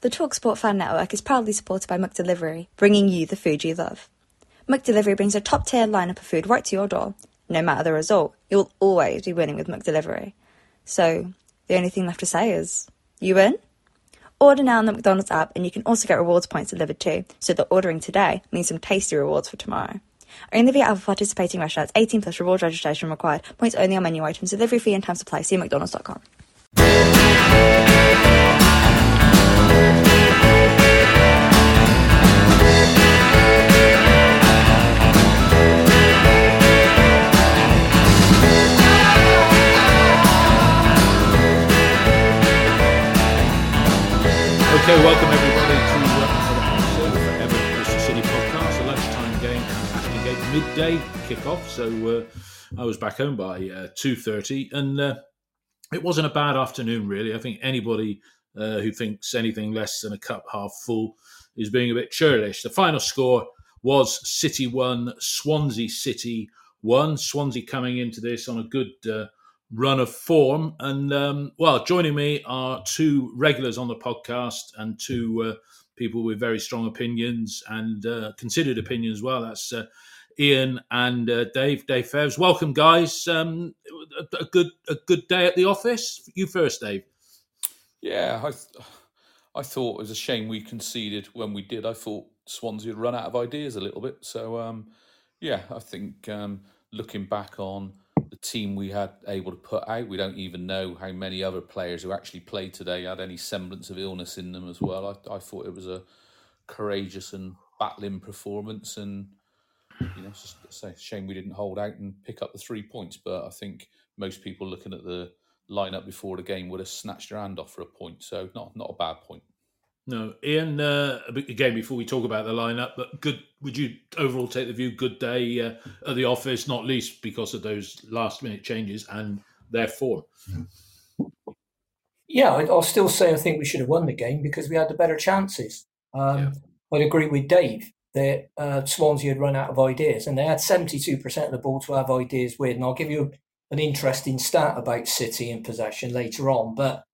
The TalkSport Fan Network is proudly supported by McDelivery, bringing you the food you love. McDelivery brings a top-tier lineup of food right to your door. No matter the result, you'll always be winning with McDelivery. So, the only thing left to say is, you win? Order now on the McDonald's app and you can also get rewards points delivered too, so that ordering today means some tasty rewards for tomorrow. Only via other participating restaurants, 18 plus rewards registration required, points only on menu items, delivery fee and time supply. See mcdonalds.com. Okay, welcome everybody to uh, another episode of Everton City podcast, a lunchtime game Ashton Gate midday kickoff. So uh, I was back home by uh, two thirty, and uh, it wasn't a bad afternoon really. I think anybody uh, who thinks anything less than a cup half full is being a bit churlish. The final score was City one, Swansea City one. Swansea coming into this on a good uh, run of form. And um, well, joining me are two regulars on the podcast and two uh, people with very strong opinions and uh, considered opinions as well. That's uh, Ian and uh, Dave. Dave Fevs, welcome, guys. Um, a, a good a good day at the office. You first, Dave. Yeah, I, th- I thought it was a shame we conceded when we did. I thought Swansea had run out of ideas a little bit. So, um, yeah, I think um, looking back on team we had able to put out, we don't even know how many other players who actually played today had any semblance of illness in them as well. I, I thought it was a courageous and battling performance, and you know, it's just a shame we didn't hold out and pick up the three points. But I think most people looking at the lineup before the game would have snatched their hand off for a point. So not not a bad point. No, Ian. Uh, again, before we talk about the lineup, but good. Would you overall take the view? Good day uh, at the office, not least because of those last minute changes and their form. Yeah, I'll still say I think we should have won the game because we had the better chances. Um, I'd agree with Dave that uh, Swansea had run out of ideas and they had 72% of the ball to have ideas with. And I'll give you an interesting stat about City in possession later on. But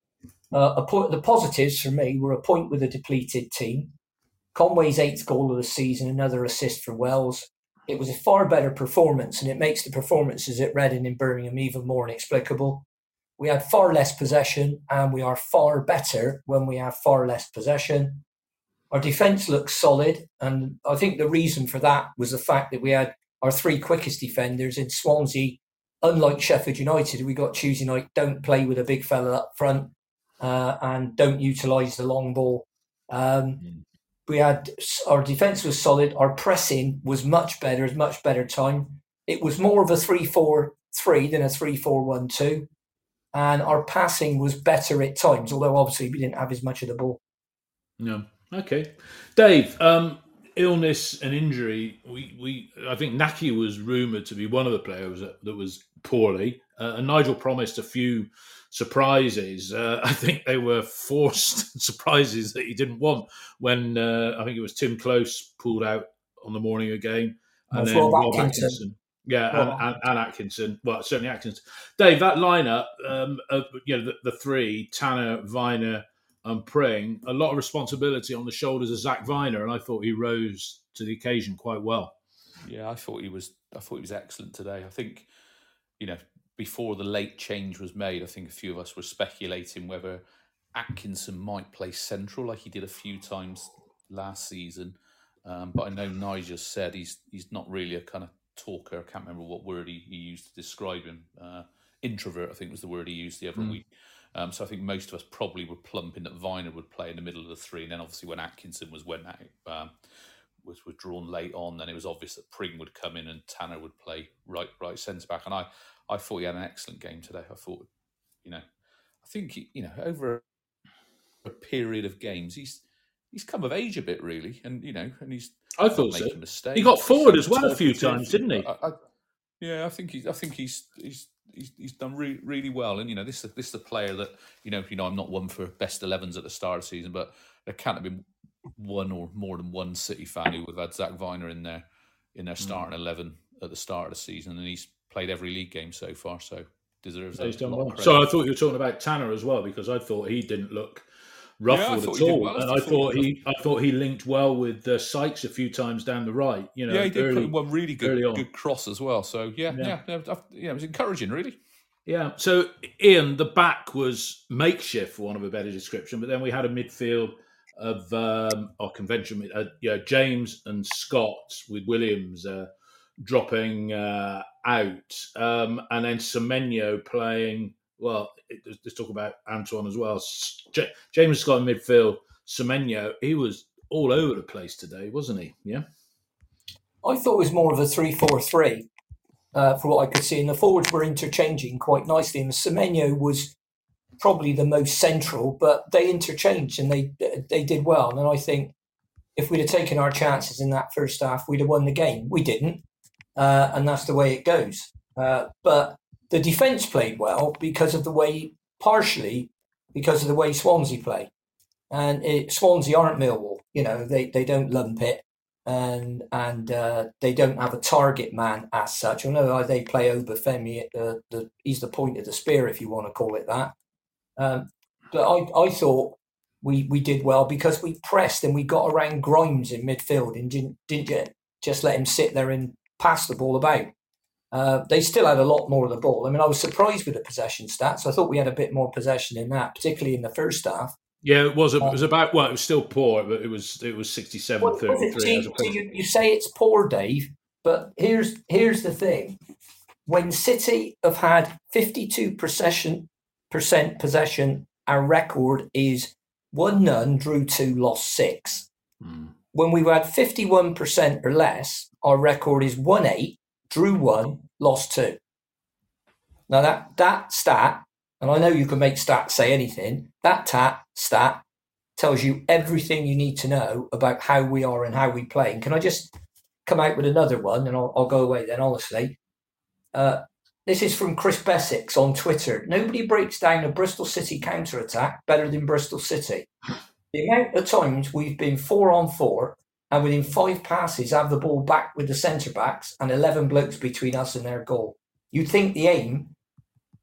uh, the positives for me were a point with a depleted team, Conway's eighth goal of the season, another assist for Wells. It was a far better performance, and it makes the performances at Reading and Birmingham even more inexplicable. We had far less possession, and we are far better when we have far less possession. Our defence looks solid, and I think the reason for that was the fact that we had our three quickest defenders in Swansea. Unlike Sheffield United, we got Tuesday night, don't play with a big fella up front uh, and don't utilise the long ball. Um, we had our defence was solid. Our pressing was much better, was much better time. It was more of a three-four-three than a three-four-one-two, and our passing was better at times. Although obviously we didn't have as much of the ball. No. Okay, Dave. Um, illness and injury. We, we I think Nahki was rumored to be one of the players that, that was poorly, uh, and Nigel promised a few surprises. Uh, I think they were forced surprises that he didn't want when uh, I think it was Tim Close pulled out on the morning of the game, and then Rob Rob Atkinson. Atkinson. Yeah, Rob and, and, and Atkinson. Well, certainly Atkinson. Dave, that lineup, um, of, you know, the, the three Tanner, Vyner, and Pring, a lot of responsibility on the shoulders of Zak Vyner, and I thought he rose to the occasion quite well. Yeah, I thought he was. I thought he was excellent today. I think, you know, before the late change was made, I think a few of us were speculating whether Atkinson might play central like he did a few times last season. Um, but I know Nigel said he's he's not really a kind of talker. I can't remember what word he, he used to describe him. Uh, introvert, I think was the word he used the other Mm. week. Um, so I think most of us probably were plumping that Vyner would play in the middle of the three, and then obviously when Atkinson was went out, um, was withdrawn late on, then it was obvious that Pring would come in and Tanner would play right right centre back. And I I thought he had an excellent game today. I thought, you know, I think you know over a period of games he's he's come of age a bit really, and you know, and he's I thought so. Mistakes. He got forward as well a few times, didn't he? I, I, yeah, I think he's I think he's he's he's, he's done re- really well. And you know, this is this is a player that you know, you know, I'm not one for best 11s at the start of the season, but there can't have been one or more than one City fan who would have had Zak Vyner in there in their starting mm. eleven at the start of the season, and he's played every league game so far, so deserves. Done well. So I thought you were talking about Tanner as well because I thought he didn't look ruffled yeah, at all, well. and I thought he, I thought he linked well with uh, Sykes a few times down the right. You know, yeah, he did early, one really good, good cross as well. So yeah, yeah, yeah, yeah, it was encouraging, really. Yeah. So Ian, the back was makeshift, for want of a better description, but then we had a midfield of um, our convention, uh, yeah, James and Scott with Williams uh, dropping uh, out, um, and then Semenyo playing. Well, let's talk about Antoine as well. J- James Scott in midfield, Semenyo. He was all over the place today, wasn't he? Yeah. I thought it was more of a three-four-three. Uh, for what I could see, and the forwards were interchanging quite nicely. And Semenyo was probably the most central, but they interchanged and they they did well. And I think if we'd have taken our chances in that first half, we'd have won the game. We didn't, uh, and that's the way it goes. Uh, but the defence played well because of the way, partially because of the way Swansea play. And it, Swansea aren't Millwall, you know, they, they don't lump it and and uh, they don't have a target man as such. Know they play Obafemi, uh, the, he's the point of the spear, if you want to call it that. Um, but I, I thought we, we did well because we pressed and we got around Grimes in midfield and didn't didn't just let him sit there and pass the ball about. Uh, they still had a lot more of the ball. I mean, I was surprised with the possession stats. I thought we had a bit more possession in that, particularly in the first half. Yeah, it was. It was about well, it was still poor, but it was it was 67 well, 33. See, you, you say it's poor, Dave, but here's here's the thing: when City have had 52 possession percent possession, our record is one none, drew two, lost six. Mm. When we've had 51% or less, our record is one eight, drew one, lost two. Now that that stat, and I know you can make stats say anything, that tat stat tells you everything you need to know about how we are and how we play. And can I just come out with another one and I'll, I'll go away then, honestly. Uh, this is from Chris Bessex on Twitter. Nobody breaks down a Bristol City counter attack better than Bristol City. The amount of times we've been four on four and within five passes have the ball back with the centre backs and 11 blokes between us and their goal. You'd think the aim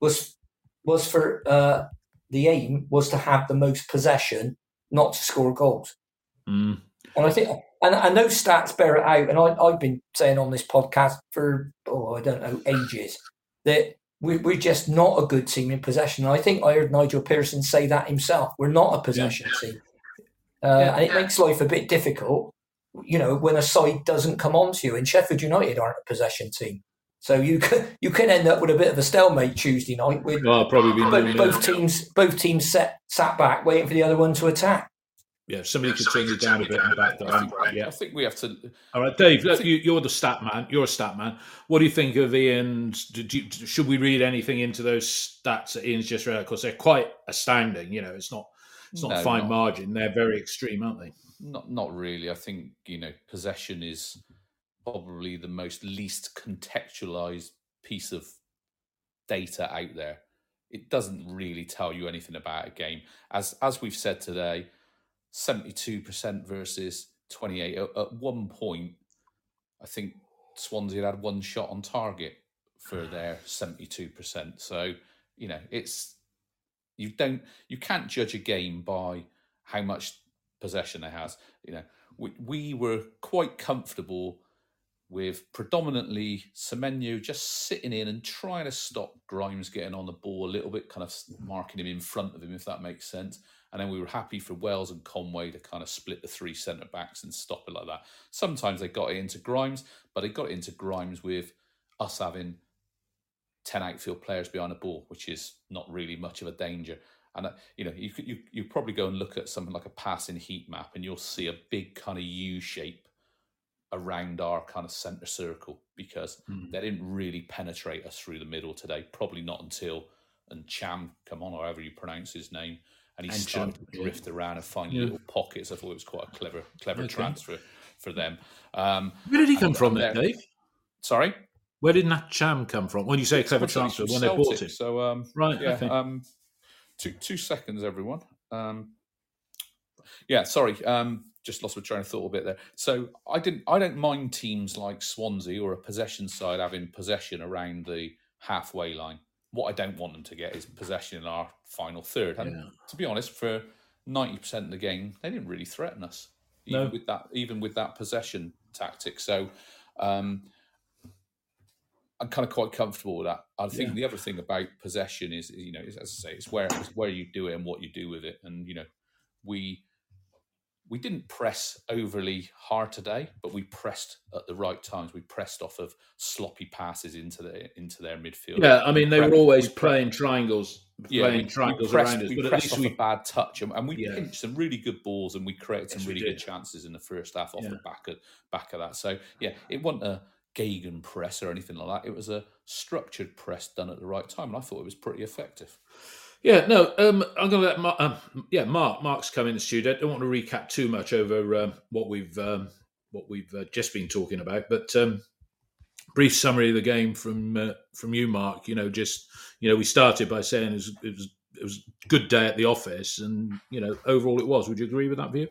was was for uh, the aim was to have the most possession, not to score goals. Mm. And I think, and, and those stats bear it out. And I, I've been saying on this podcast for, oh, I don't know, ages that we, we're just not a good team in possession. And I think I heard Nigel Pearson say that himself. We're not a possession yeah. team. Uh, yeah. And it makes life a bit difficult, you know, when a side doesn't come onto you. And Sheffield United aren't a possession team. So you can you can end up with a bit of a stalemate Tuesday night with oh, probably both, both teams both teams set sat back waiting for the other one to attack yeah, somebody could turn you down a bit and back down. Yeah, I think we have to. All right, Dave, think... you, are the stat man. You're a stat man. What do you think of Ian's? You, should we read anything into those stats that Ian's just read? Because they're quite astounding. You know, it's not it's not no, fine not. margin. They're very extreme, aren't they? Not not really. I think you know possession is probably the most least contextualized piece of data out there. It doesn't really tell you anything about a game. As as we've said today 72% versus 28. At, at one point, I think Swansea had one shot on target for their 72%. So, you know, it's you don't you can't judge a game by how much possession it has. You know, we, we were quite comfortable with predominantly Semenyo just sitting in and trying to stop Grimes getting on the ball a little bit, kind of mm-hmm. marking him in front of him, if that makes sense. And then we were happy for Wells and Conway to kind of split the three centre backs and stop it like that. Sometimes they got it into Grimes, but they got it into Grimes with us having 10 outfield players behind a ball, which is not really much of a danger. And uh, you know, you could you you probably go and look at something like a passing heat map, and you'll see a big kind of U shape around our kind of center circle because Mm. they didn't really penetrate us through the middle today. Probably not until Ntcham come on, or however you pronounce his name, and he And started Cham, to drift around and find Yeah. little pockets. I thought it was quite a clever, clever Okay. transfer for them. Um, Where did he come from, and Dave? Sorry, Where did Ntcham come from? When you say clever transfer, when they bought Celtic, him. So um, Right, yeah. Um, two two seconds, everyone. Um, yeah, sorry. Um, just lost my train of thought a bit there. So I didn't. I don't mind teams like Swansea or a possession side having possession around the halfway line. What I don't want them to get is possession in our final third. And Yeah. to be honest, for ninety percent of the game, they didn't really threaten us, even No. with that. Even with that possession tactic. So. Um, I'm kind of quite comfortable with that. I think Yeah. the other thing about possession is, you know, is, as I say, it's where it's where you do it and what you do with it. And you know, we we didn't press overly hard today, but we pressed at the right times. We pressed off of sloppy passes into the into their midfield. Yeah, I mean, they We were always we playing triangles, yeah, playing we, triangles we pressed, around us. we But at pressed least off we, a bad touch, and, and we Yeah. pinched some really good balls, and we created some Yes, we really good chances in the first half off Yeah. the back of back of that. So yeah, it wasn't a gegenpress or anything like that. It was a structured press done at the right time, and I thought it was pretty effective. Yeah, no, um, I'm going to let Mark, um, yeah, Mark, Mark's come in the studio. I don't want to recap too much over um, what we've um, what we've uh, just been talking about, but um, brief summary of the game from uh, from you, Mark. You know, just you know, we started by saying it was it was it was a good day at the office, and you know, overall it was. Would you agree with that view?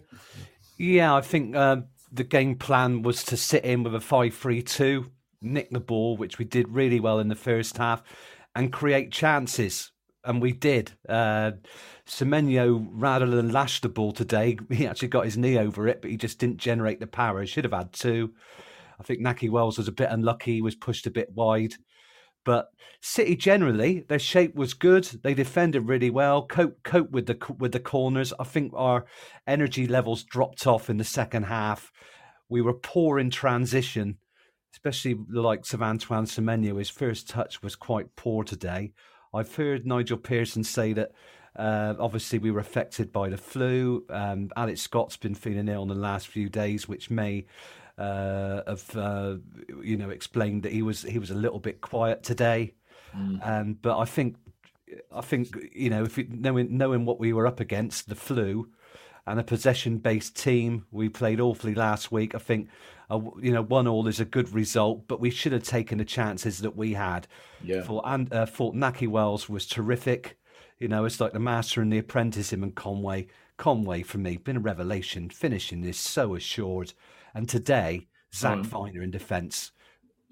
Yeah, I think um, the game plan was to sit in with a 5 3 2, nick the ball, which we did really well in the first half, and create chances. And we did. Uh, Semenyo, rather than lash the ball today, he actually got his knee over it, but he just didn't generate the power. He should have had two. I think Nahki Wells was a bit unlucky. He was pushed a bit wide. But City generally, their shape was good. They defended really well. Cope cope with the with the corners. I think our energy levels dropped off in the second half. We were poor in transition, especially the likes of Antoine Semenyo. His first touch was quite poor today. I've heard Nigel Pearson say that uh, obviously we were affected by the flu. Um, Alex Scott's been feeling ill in the last few days, which may uh, have uh, you know explained that he was he was a little bit quiet today. And but I think I think you know if you, knowing knowing what we were up against, the flu, and a possession based team, we played awfully last week. I think uh, you know one all is a good result, but we should have taken the chances that we had. Yeah. For and uh, for Nahki Wells was terrific. You know, it's like the master and the apprentice. Him and Conway. Conway for me been a revelation. Finishing is so assured, and today Zak hmm. Vyner in defence.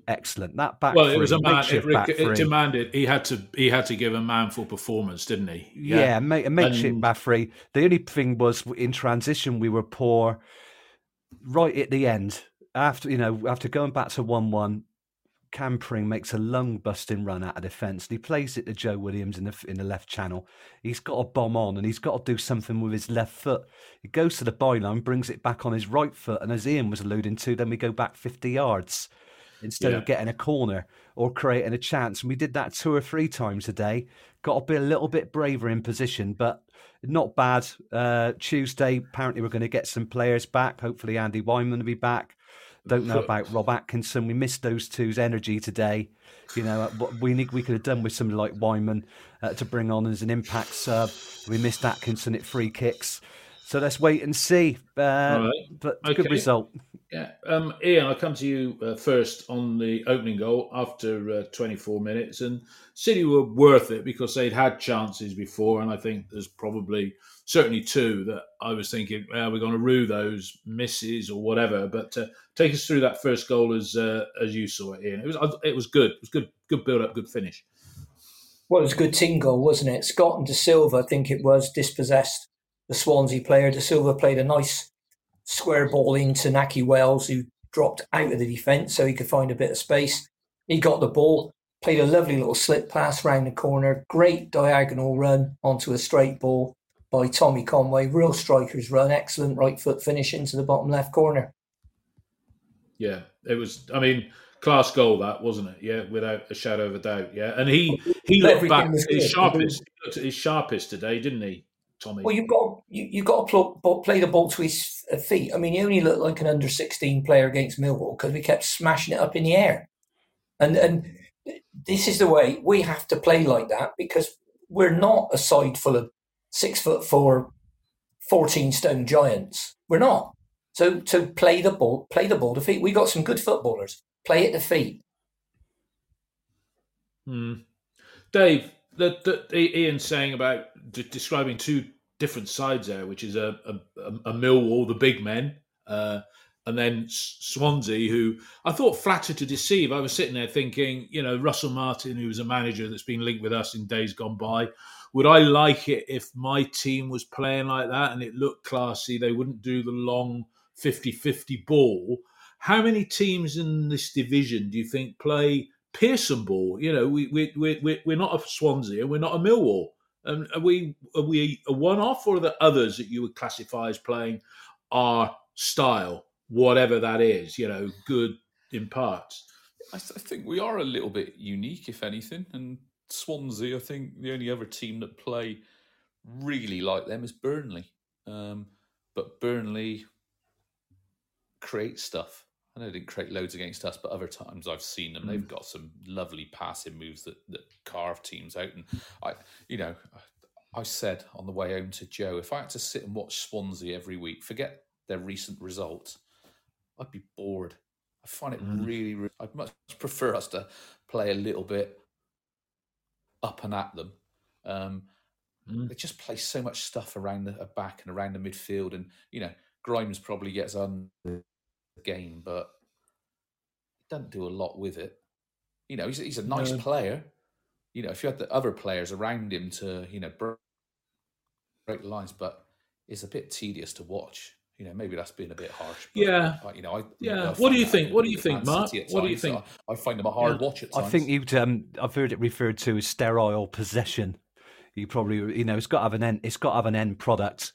Excellent. That back Well, it was a man. It, back it demanded he had to he had to give a manful performance, didn't he? Yeah, a ma- a makeshift And- back three. The only thing was in transition we were poor. Right at the end, after you know, after going back to one-one, Cam Pring makes a lung busting run out of defence. And he plays it to Joe Williams in the in the left channel. He's got a bomb on, and he's got to do something with his left foot. He goes to the byline, brings it back on his right foot, and as Ian was alluding to, then we go back fifty yards instead Yeah. of getting a corner or creating a chance. And we did that two or three times a day. Got to be a little bit braver in position, but not bad. Uh, Tuesday, apparently, we're going to get some players back. Hopefully, Andy Weimann will be back. Don't know about Rob Atkinson. We missed those two's energy today. You know, uh, what we need, we could have done with somebody like Weimann uh, to bring on as an impact sub. We missed Atkinson at free kicks. So let's wait and see. Uh, right. But Okay. good result. Yeah, um, Ian, I'll come to you uh, first on the opening goal after uh, 24 minutes. And City were worth it because they'd had chances before, and I think there's probably certainly two that I was thinking, well, we're going to rue those misses or whatever. But uh, take us through that first goal as uh, as you saw it, Ian. It was it was good. It was good, good build up, good finish. Well, it was a good team goal, wasn't it? Scott and Dasilva, I think it was, dispossessed the Swansea player. Dasilva played a nice square ball into Nahki Wells, who dropped out of the defence so he could find a bit of space. He got the ball, played a lovely little slip pass round the corner, great diagonal run onto a straight ball by Tommy Conway. Real striker's run, excellent right foot finish into the bottom left corner. Yeah, it was. I mean, class goal that wasn't it? Yeah, without a shadow of a doubt. Yeah, and he he looked back his sharpest. He looked at his sharpest today, didn't he, Tommy? Well, you've got you you got to play the ball to his feet. I mean, he only looked like an under sixteen player against Millwall because we kept smashing it up in the air, and and this is the way we have to play like that because we're not a side full of six foot four, 14 stone giants. We're not. So to play the ball, play the ball to feet. We got some good footballers. Play it to feet. Hmm. Dave, the, the, Ian saying about describing two different sides there, which is a, a, a Millwall, the big men, uh, and then Swansea, who I thought flattered to deceive. I was sitting there thinking, you know, Russell Martin, who was a manager that's been linked with us in days gone by, would I like it if my team was playing like that and it looked classy? They wouldn't do the long 50 50 ball. How many teams in this division do you think play Pearson ball? You know, we, we, we, we're not a Swansea, and we're not a Millwall. Um, are we are we a one off, or are there others that you would classify as playing our style? whatever that is, you know, good in parts. I, th- I, think we are a little bit unique, if anything. And Swansea, I think the only other team that play really like them is Burnley. Um, but Burnley create stuff. I know they didn't create loads against us, but other times I've seen them. Mm. They've got some lovely passing moves that, that carve teams out. And I, you know, I said on the way home to Joe, if I had to sit and watch Swansea every week, forget their recent results, I'd be bored. I find it mm. really, really, I'd much prefer us to play a little bit up and at them. Um, mm. They just play so much stuff around the back and around the midfield, and you know Grimes probably gets on the game, but he doesn't do a lot with it. You know, he's, he's a nice no. player. You know, if you had the other players around him to you know break the lines, but it's a bit tedious to watch you know, maybe that's being a bit harsh. But, yeah. You know, I, yeah. what do you think? What do you think, Mark? What do you think? I, I find them a hard yeah. watch at times. I think you'd. Um, I've heard it referred to as sterile possession. You probably, you know, it's got to have an end. It's got to have an end product.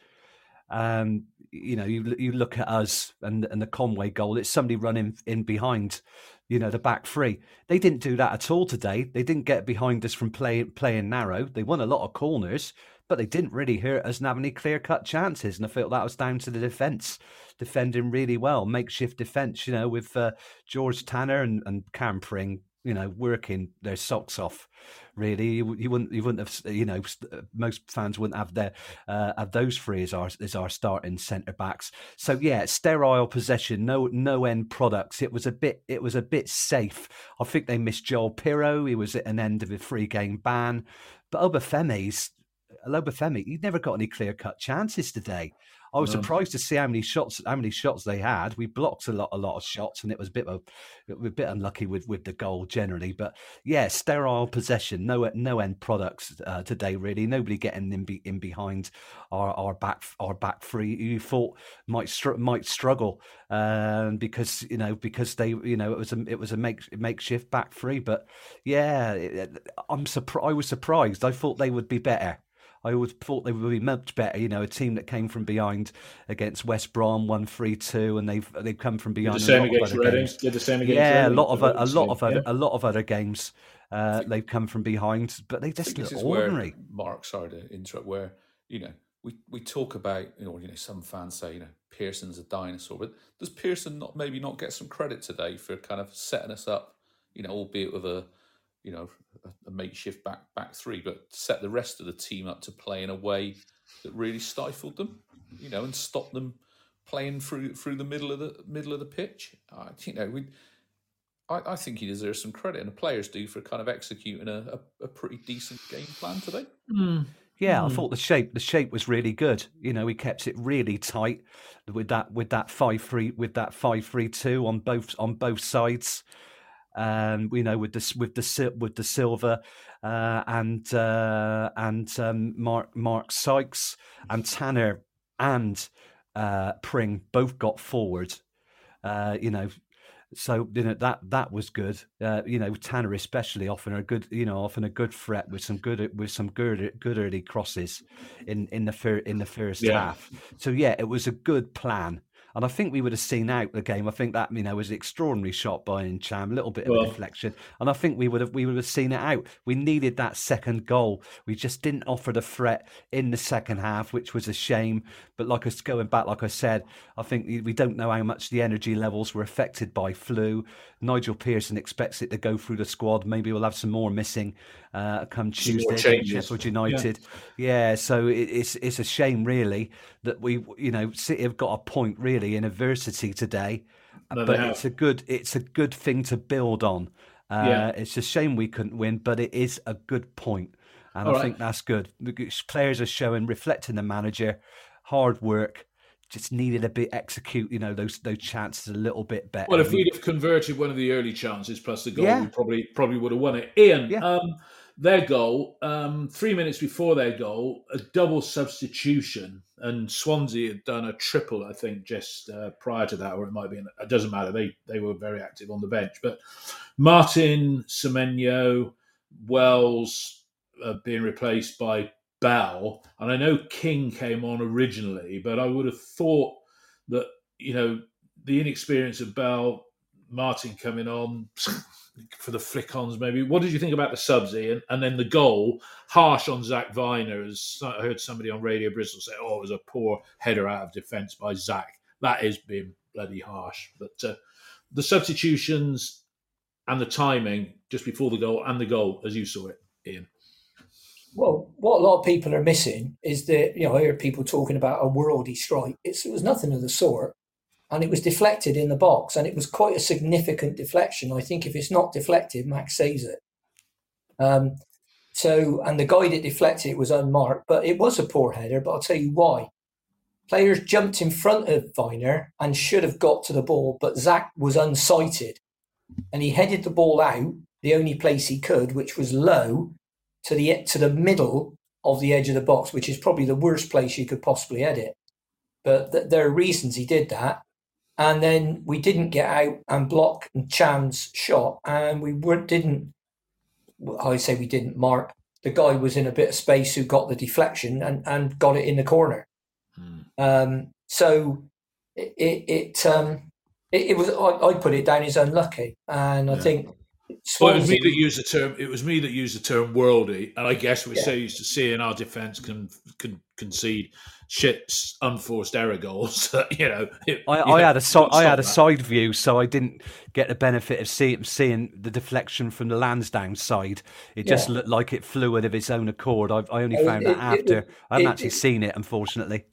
Um, you know, you you look at us and and the Conway goal. It's somebody running in behind. You know, the back three. They didn't do that at all today. They didn't get behind us from playing playing narrow. They won a lot of corners but they didn't really hurt us and have any clear cut chances. And I felt that was down to the defence defending really well, makeshift defence, you know, with uh, George Tanner and, and Cam Pring, you know, working their socks off. Really, you, you, wouldn't, you wouldn't have, you know, most fans wouldn't have their uh, have those three as our as our starting centre backs. So yeah, sterile possession, no no end products. It was a bit, it was a bit safe. I think they missed Joel Piroe. He was at an end of a free game ban, but Obafemi's Obafemi, he never got any clear cut chances today. I was no. surprised to see how many shots how many shots they had. We blocked a lot a lot of shots, and it was a bit of a, a bit unlucky with, with the goal generally. But yeah, sterile possession, no no end products uh, today. Really, nobody getting in, be, in behind our, our back our back three. You thought might str- might struggle um, because you know because they you know it was a it was a make, makeshift back three. But yeah, it, I'm surprised. I was surprised. I thought they would be better. I always thought they would be much better. You know, a team that came from behind against West Brom, one three two, and they've they've come from behind. Did the same against Reading. Did the same against yeah, Reading. a lot of a, a lot of other, yeah. a lot of other games. Uh, they've come from behind, but they just look ordinary. Mark, sorry to interrupt. Where you know we we talk about you know you know some fans say you know Pearson's a dinosaur, but does Pearson not maybe not get some credit today for kind of setting us up? You know, albeit with a you know a, a, makeshift back back three, but set the rest of the team up to play in a way that really stifled them, you know, and stopped them playing through through the middle of the middle of the pitch. Uh, you know, we. I, I, think he deserves some credit, and the players do for kind of executing a, a, a pretty decent game plan today. Mm. Yeah, mm. I hmm. thought the shape the shape was really good. You know, we kept it really tight with that with that five three with that five three two on both on both sides um, you know, with the with the with the Silva uh, and uh, and um, Mark Mark Sykes and Tanner and uh, Pring both got forward. Uh, you know, so you know that that was good. Uh, you know, Tanner especially often a good, you know, often a good threat with some good with some good good early crosses in in the fir- in the first yeah. half. So yeah, it was a good plan. And I think we would have seen out the game. I think that you know was an extraordinary shot by Ntcham, a little bit of Well- a deflection, and I think we would have we would have seen it out. We needed that second goal. We just didn't offer the threat in the second half, which was a shame. But like us going back, like I said, I think we- don't know how much the energy levels were affected by flu. Nigel Pearson expects it to go through the squad. Maybe we'll have some more missing uh, come Tuesday. Sheffield United. Yeah, so it, it's it's a shame really that we you know City have got a point really in adversity today, No, but it's a good it's a good thing to build on. Uh, Yeah. It's a shame we couldn't win, but it is a good point, and All I right. think that's good. The players are showing, reflecting the manager, hard work. Just needed a bit execute, you know, those those chances a little bit better. Well, if We- we'd have converted one of the early chances plus the goal, Yeah. we probably probably would have won it. Ian, Yeah. um, their goal, um, three minutes before their goal, a double substitution, and Swansea had done a triple, I think, just uh, prior to that, or it might be. It doesn't matter. They they were very active on the bench, but Martin Semenyo, Wells uh, being replaced by Bell, and I know King came on originally, but I would have thought that you know the inexperience of Bell, Martin coming on for the flick-ons, maybe. What did you think about the subs, Ian? And then the goal, harsh on Zak Vyner, as I heard somebody on Radio Bristol say, "Oh, it was a poor header out of defence by Zak." That is being bloody harsh. But uh, the substitutions and the timing just before the goal and the goal, as you saw it, Ian. Well, what a lot of people are missing is that, you know, I hear people talking about a worldy strike. It's, it was nothing of the sort. And it was deflected in the box. And it was quite a significant deflection. I think if it's not deflected, Max saves it. Um, so, and the guy that deflected it was unmarked, but it was a poor header. But I'll tell you why. Players jumped in front of Vyner and should have got to the ball, but Zak was unsighted. And he headed the ball out the only place he could, which was low to the to the middle of the edge of the box, which is probably the worst place you could possibly head it. But th- there are reasons he did that, and then we didn't get out and block Ntcham's shot, and we were, didn't. I say we didn't mark. The guy was in a bit of space who got the deflection and, and got it in the corner. Um, so it it, it um it, it was I, I put it down as unlucky, and I think Well, it was me that used the term. It was me that used the term worldy, and I guess we're Yeah. so used to seeing our defence can, can concede shit unforced error goals. you know, it, I, you I know, had a si- can't I had a stop side view, so I didn't get the benefit of seeing seeing the deflection from the Lansdowne side. It just Yeah. looked like it flew out of its own accord. I, I only found it- that it- after. it- I haven't it- actually it- seen it, unfortunately.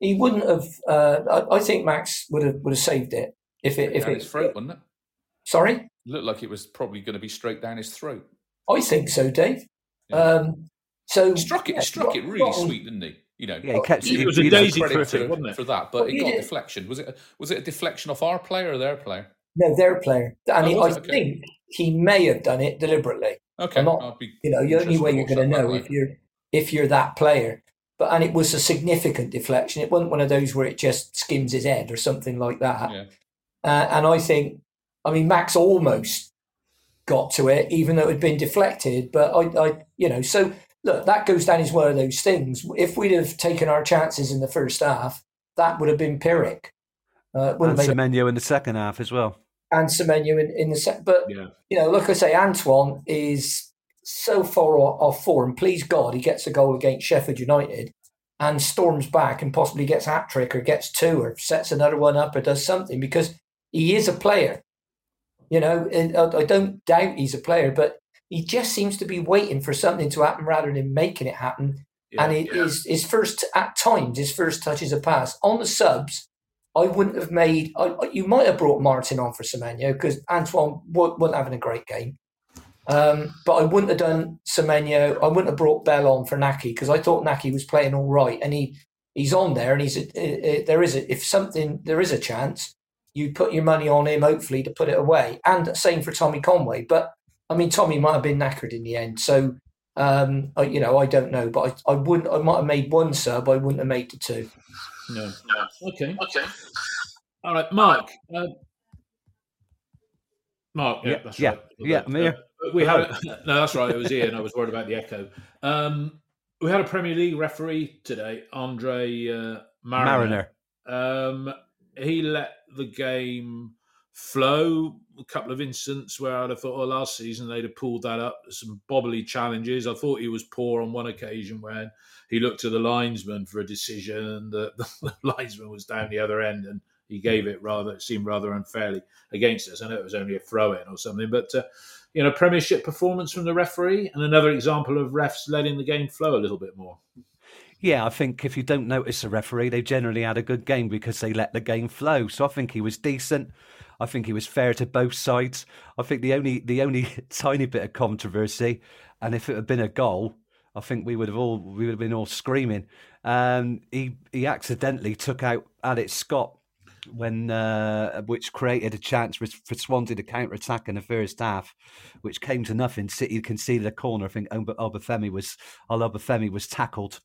he wouldn't have. Uh, I, I think Max would have would have saved it if it if down it. his throat, wasn't it? Sorry, Looked like it was probably going to be straight down his throat. I think so, Dave. Um, so He struck it, yeah, struck it really got sweet, didn't he? You know, Yeah, he kept It he- was a he- daisy credit for to- it, wasn't it? for that, but Well, it got did. deflection. Was it? A, was it a deflection off our player or their player? No, their player, and Oh, he, I? Okay. think he may have done it deliberately. Okay, not- You know, the only way you're going to know if you're if you're that player. But and it was a significant deflection. It wasn't one of those where it just skims his head or something like that. Yeah. Uh, and I think, I mean, Max almost got to it, even though it had been deflected. But I, I, you know, so look, that goes down as one of those things. If we'd have taken our chances in the first half, that would have been Pyrrhic. Uh, and wouldn't have made Semenyo in the second half as well. and Semenyo in, in the second. But Yeah. you know, like I say, Antoine is so far off, off form. Please God, he gets a goal against Sheffield United and storms back and possibly gets a hat trick or gets two or sets another one up or does something because he is a player. You know, I I don't doubt he's a player, but he just seems to be waiting for something to happen rather than making it happen. Yeah, and it is his first at times his first touch is a pass on the subs. I wouldn't have made. I, you might have brought Martin on for Semenyo because Antoine wasn't having a great game. Um, but I wouldn't have done Semenyo. I wouldn't have brought Bell on for Nahki because I thought Nahki was playing all right, and he he's on there, and he's a, uh, there is a, if something there is a chance, you put your money on him hopefully to put it away, and same for Tommy Conway. But I mean, Tommy might have been knackered in the end, so um, I, you know I don't know, but I, I wouldn't. I might have made one sub. I wouldn't have made the two. No. no. Okay. Okay. All right, Mark. Uh, Mark. Yeah, Yeah, that's yeah, right. yeah, I'm here. Uh, we had a, no, that's right. It was Ian. I was worried about the echo. Um, we had a Premier League referee today, Andre uh, Marriner. Marriner. Um, he let the game flow. A couple of instances where I'd have thought, oh, last season they'd have pulled that up. Some bobbly challenges. I thought he was poor on one occasion when he looked to the linesman for a decision, and the, the linesman was down the other end, and he gave it rather it seemed rather unfairly against us. I know it was only a throw in or something, but uh, you know, Premiership performance from the referee, and another example of refs letting the game flow a little bit more. Yeah, I think if you don't notice a referee, they generally had a good game because they let the game flow. So I think he was decent. I think he was fair to both sides. I think the only the only tiny bit of controversy, and if it had been a goal, I think we would have all we would have been all screaming. Um, he he accidentally took out Alex Scott when uh, which created a chance for, Swansea to counter attack in the first half, which came to nothing. City conceded a corner. I think Obafemi was Obafemi was tackled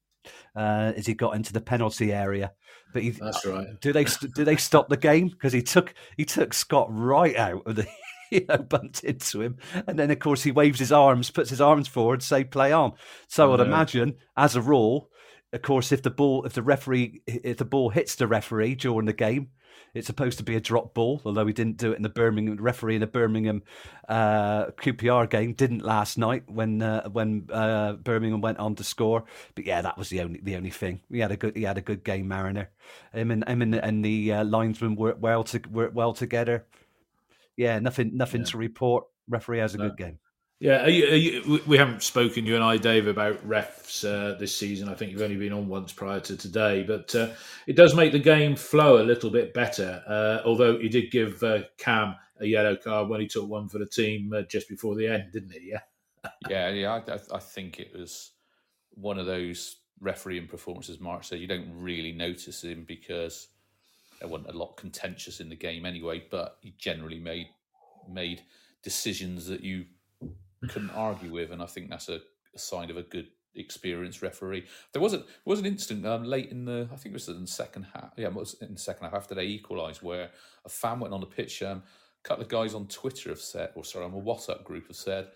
uh, as he got into the penalty area. But he, that's right. Do they do they stop the game because he took he took Scott right out of the. You know, bumped into him, and then of course he waves his arms, puts his arms forward, say "play on." So I'd imagine, as a rule, of course, if the ball, if the referee, if the ball hits the referee during the game, it's supposed to be a drop ball, although he didn't do it in the Birmingham referee in the Birmingham uh, QPR game didn't last night when uh, when uh, Birmingham went on to score. But yeah, that was the only the only thing. He had a good he had a good game, Marriner. Him and him and, and the uh, linesman worked well to worked well together. Yeah, nothing nothing yeah. to report. Referee has a no. good game. Yeah, are you, are you, we haven't spoken, you and I, Dave, about refs uh, this season. I think you've only been on once prior to today, but uh, it does make the game flow a little bit better. Uh, although he did give uh, Cam a yellow card when he took one for the team uh, just before the end, didn't he? Yeah, yeah, yeah. I, I, think it was one of those refereeing performances. Mark said you don't really notice him because there wasn't a lot contentious in the game anyway, but he generally made made decisions that you couldn't argue with, and I think that's a, a sign of a good experienced referee. There was a was an instant um, late in the I think it was in the second half. Yeah, it was in the second half after they equalised, where a fan went on the pitch. Um, a couple of guys on Twitter have said, or sorry, on a WhatsApp group have said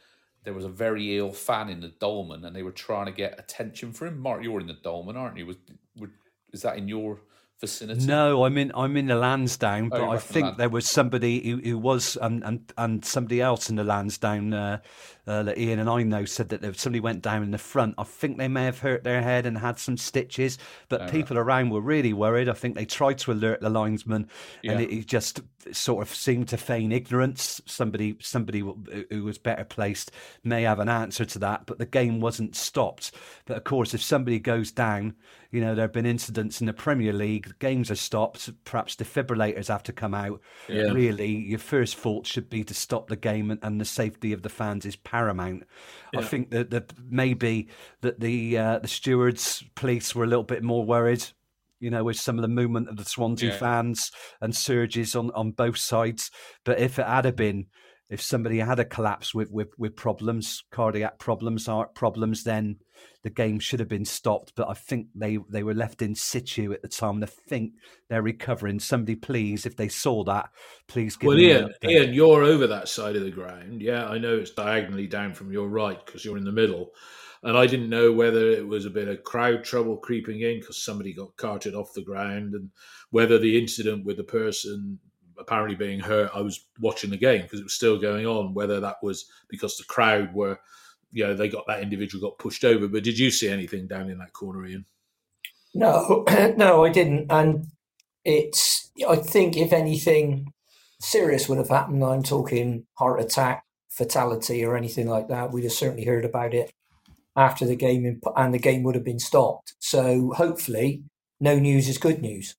there was a very ill fan in the dolman, and they were trying to get attention for him. Mark, you're in the dolman, aren't you? Was, was is that in your vicinity? No, I'm in I'm in the Lansdowne, oh, but I think there was somebody who, who was and, and and somebody else in the Lansdowne uh, uh, that Ian and I know said that somebody went down in the front. I think they may have hurt their head and had some stitches, but oh, people right. around were really worried. I think they tried to alert the linesman, yeah. and it, just sort of seemed to feign ignorance. Somebody somebody who was better placed may have an answer to that, but the game wasn't stopped. But of course, if somebody goes down you know, there have been incidents in the Premier League, games are stopped, perhaps defibrillators have to come out. Yeah. Really, your first thought should be to stop the game and, and the safety of the fans is paramount. Yeah. I think that, that maybe that the uh, the stewards, police were a little bit more worried you know, with some of the movement of the Swansea yeah. fans and surges on, on both sides. But if it had been, if somebody had a collapse with, with, with problems, cardiac problems, heart problems, then the game should have been stopped, but I think they, they were left in situ at the time. I think they're recovering. Somebody, please, if they saw that, please give well, Ian, Ian, you're over that side of the ground. Yeah, I know it's diagonally down from your right because you're in the middle. And I didn't know whether it was a bit of crowd trouble creeping in because somebody got carted off the ground and whether the incident with the person apparently being hurt, I was watching the game because it was still going on, whether that was because the crowd were – you know, they got that individual got pushed over. But did you see anything down in that corner, Ian? No, no, I didn't. And it's, I think, if anything serious would have happened, I'm talking heart attack, fatality, or anything like that, we'd have certainly heard about it after the game, and the game would have been stopped. So hopefully, no news is good news.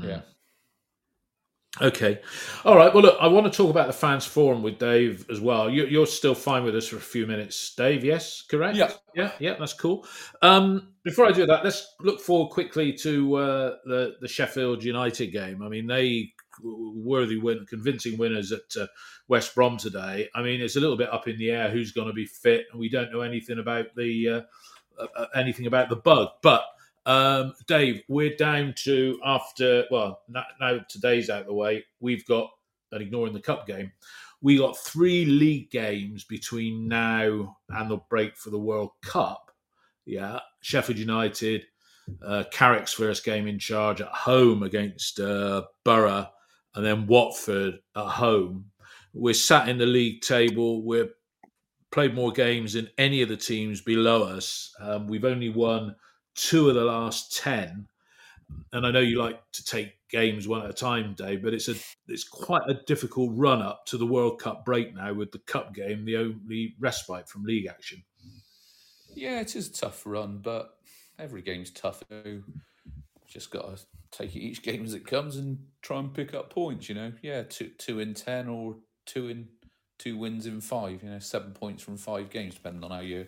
Yeah. Okay. All right. Well, look, I want to talk about the fans forum with Dave as well. You, are still fine with us for a few minutes, Dave. Yes, correct. Yeah. Yeah. Yeah. That's cool. Um, before I do that, let's look forward quickly to uh, the the Sheffield United game. I mean, they were worthy win, convincing winners at uh, West Brom today. I mean, it's a little bit up in the air who's going to be fit, and we don't know anything about the uh, uh anything about the bug, but um, Dave, we're down to after well now, today's out of the way. We've got and ignoring the cup game, we got three league games between now and the break for the World Cup. Yeah, Sheffield United uh, Carrick's first game in charge at home against uh, Borough, and then Watford at home. We're sat in the league table. We're played more games than any of the teams below us. Um, we've only won two of the last ten, and I know you like to take games one at a time, Dave, but it's a it's quite a difficult run up to the World Cup break now with the cup game the only respite from league action. Yeah, it is a tough run, but every game's tough. You just got to take each game as it comes and try and pick up points. You know, yeah, two two in ten or two in two wins in five. You know, seven points from five games, depending on how you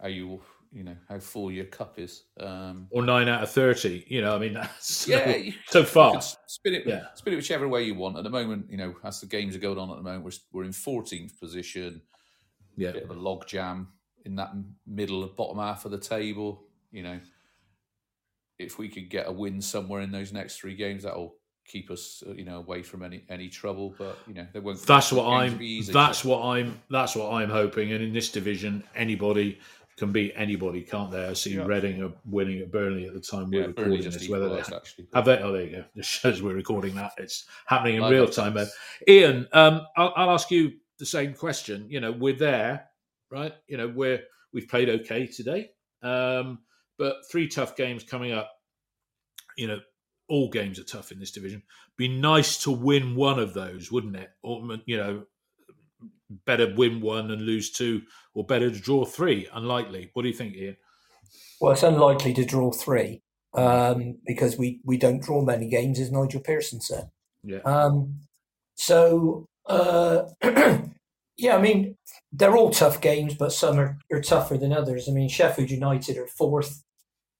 how you you know how full your cup is. Um, or nine out of thirty. You know, I mean, that's yeah, so, so far. Spin it, yeah. spin it whichever way you want. At the moment, you know, as the games are going on at the moment, we're we're in fourteenth position. Yeah, bit of a log jam in that middle bottom half of the table. You know, if we could get a win somewhere in those next three games, that'll keep us, uh, you know, away from any any trouble. But you know, they won't. That's what I'm. That's what I'm. That's what I'm hoping. And in this division, anybody can beat anybody, can't they? I see yeah. Reading are winning at Burnley at the time we're yeah, recording this. Whether they actually, have they? Oh, there you go. Just shows we're recording that. It's happening in real time. But Ian, um, I'll, I'll ask you the same question. You know, we're there, right? You know, we're we've played okay today, um, but three tough games coming up. You know, all games are tough in this division. Be nice to win one of those, wouldn't it? Or you know, better win one and lose two, or better to draw three? Unlikely. What do you think, Ian? Well, it's unlikely to draw three um, because we, we don't draw many games, as Nigel Pearson said. Yeah. Um, so, uh, yeah, I mean, they're all tough games, but some are, are tougher than others. I mean, Sheffield United are fourth.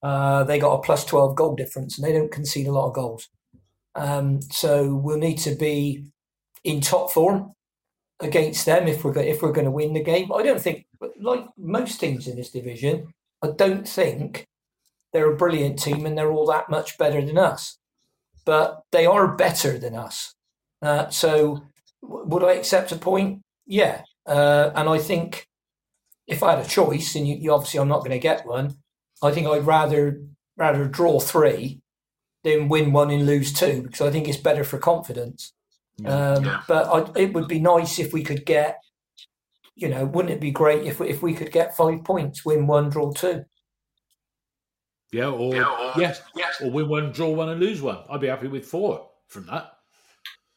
Uh, they got a plus 12 goal difference and they don't concede a lot of goals. Um, so we'll need to be in top form against them if we're if we're going to win the game. I don't think, like most teams in this division, I don't think they're a brilliant team and they're all that much better than us. But they are better than us. Uh, so w- would I accept a point? Yeah. Uh, and I think if I had a choice, and you, you obviously I'm not going to get one, I think I'd rather rather draw three than win one and lose two because I think it's better for confidence. Um, yeah. But I, it would be nice if we could get, you know, wouldn't it be great if we, if we could get five points, win one, draw two? Yeah, or, yeah, or yes, yes, or win one, draw one, and lose one. I'd be happy with four from that.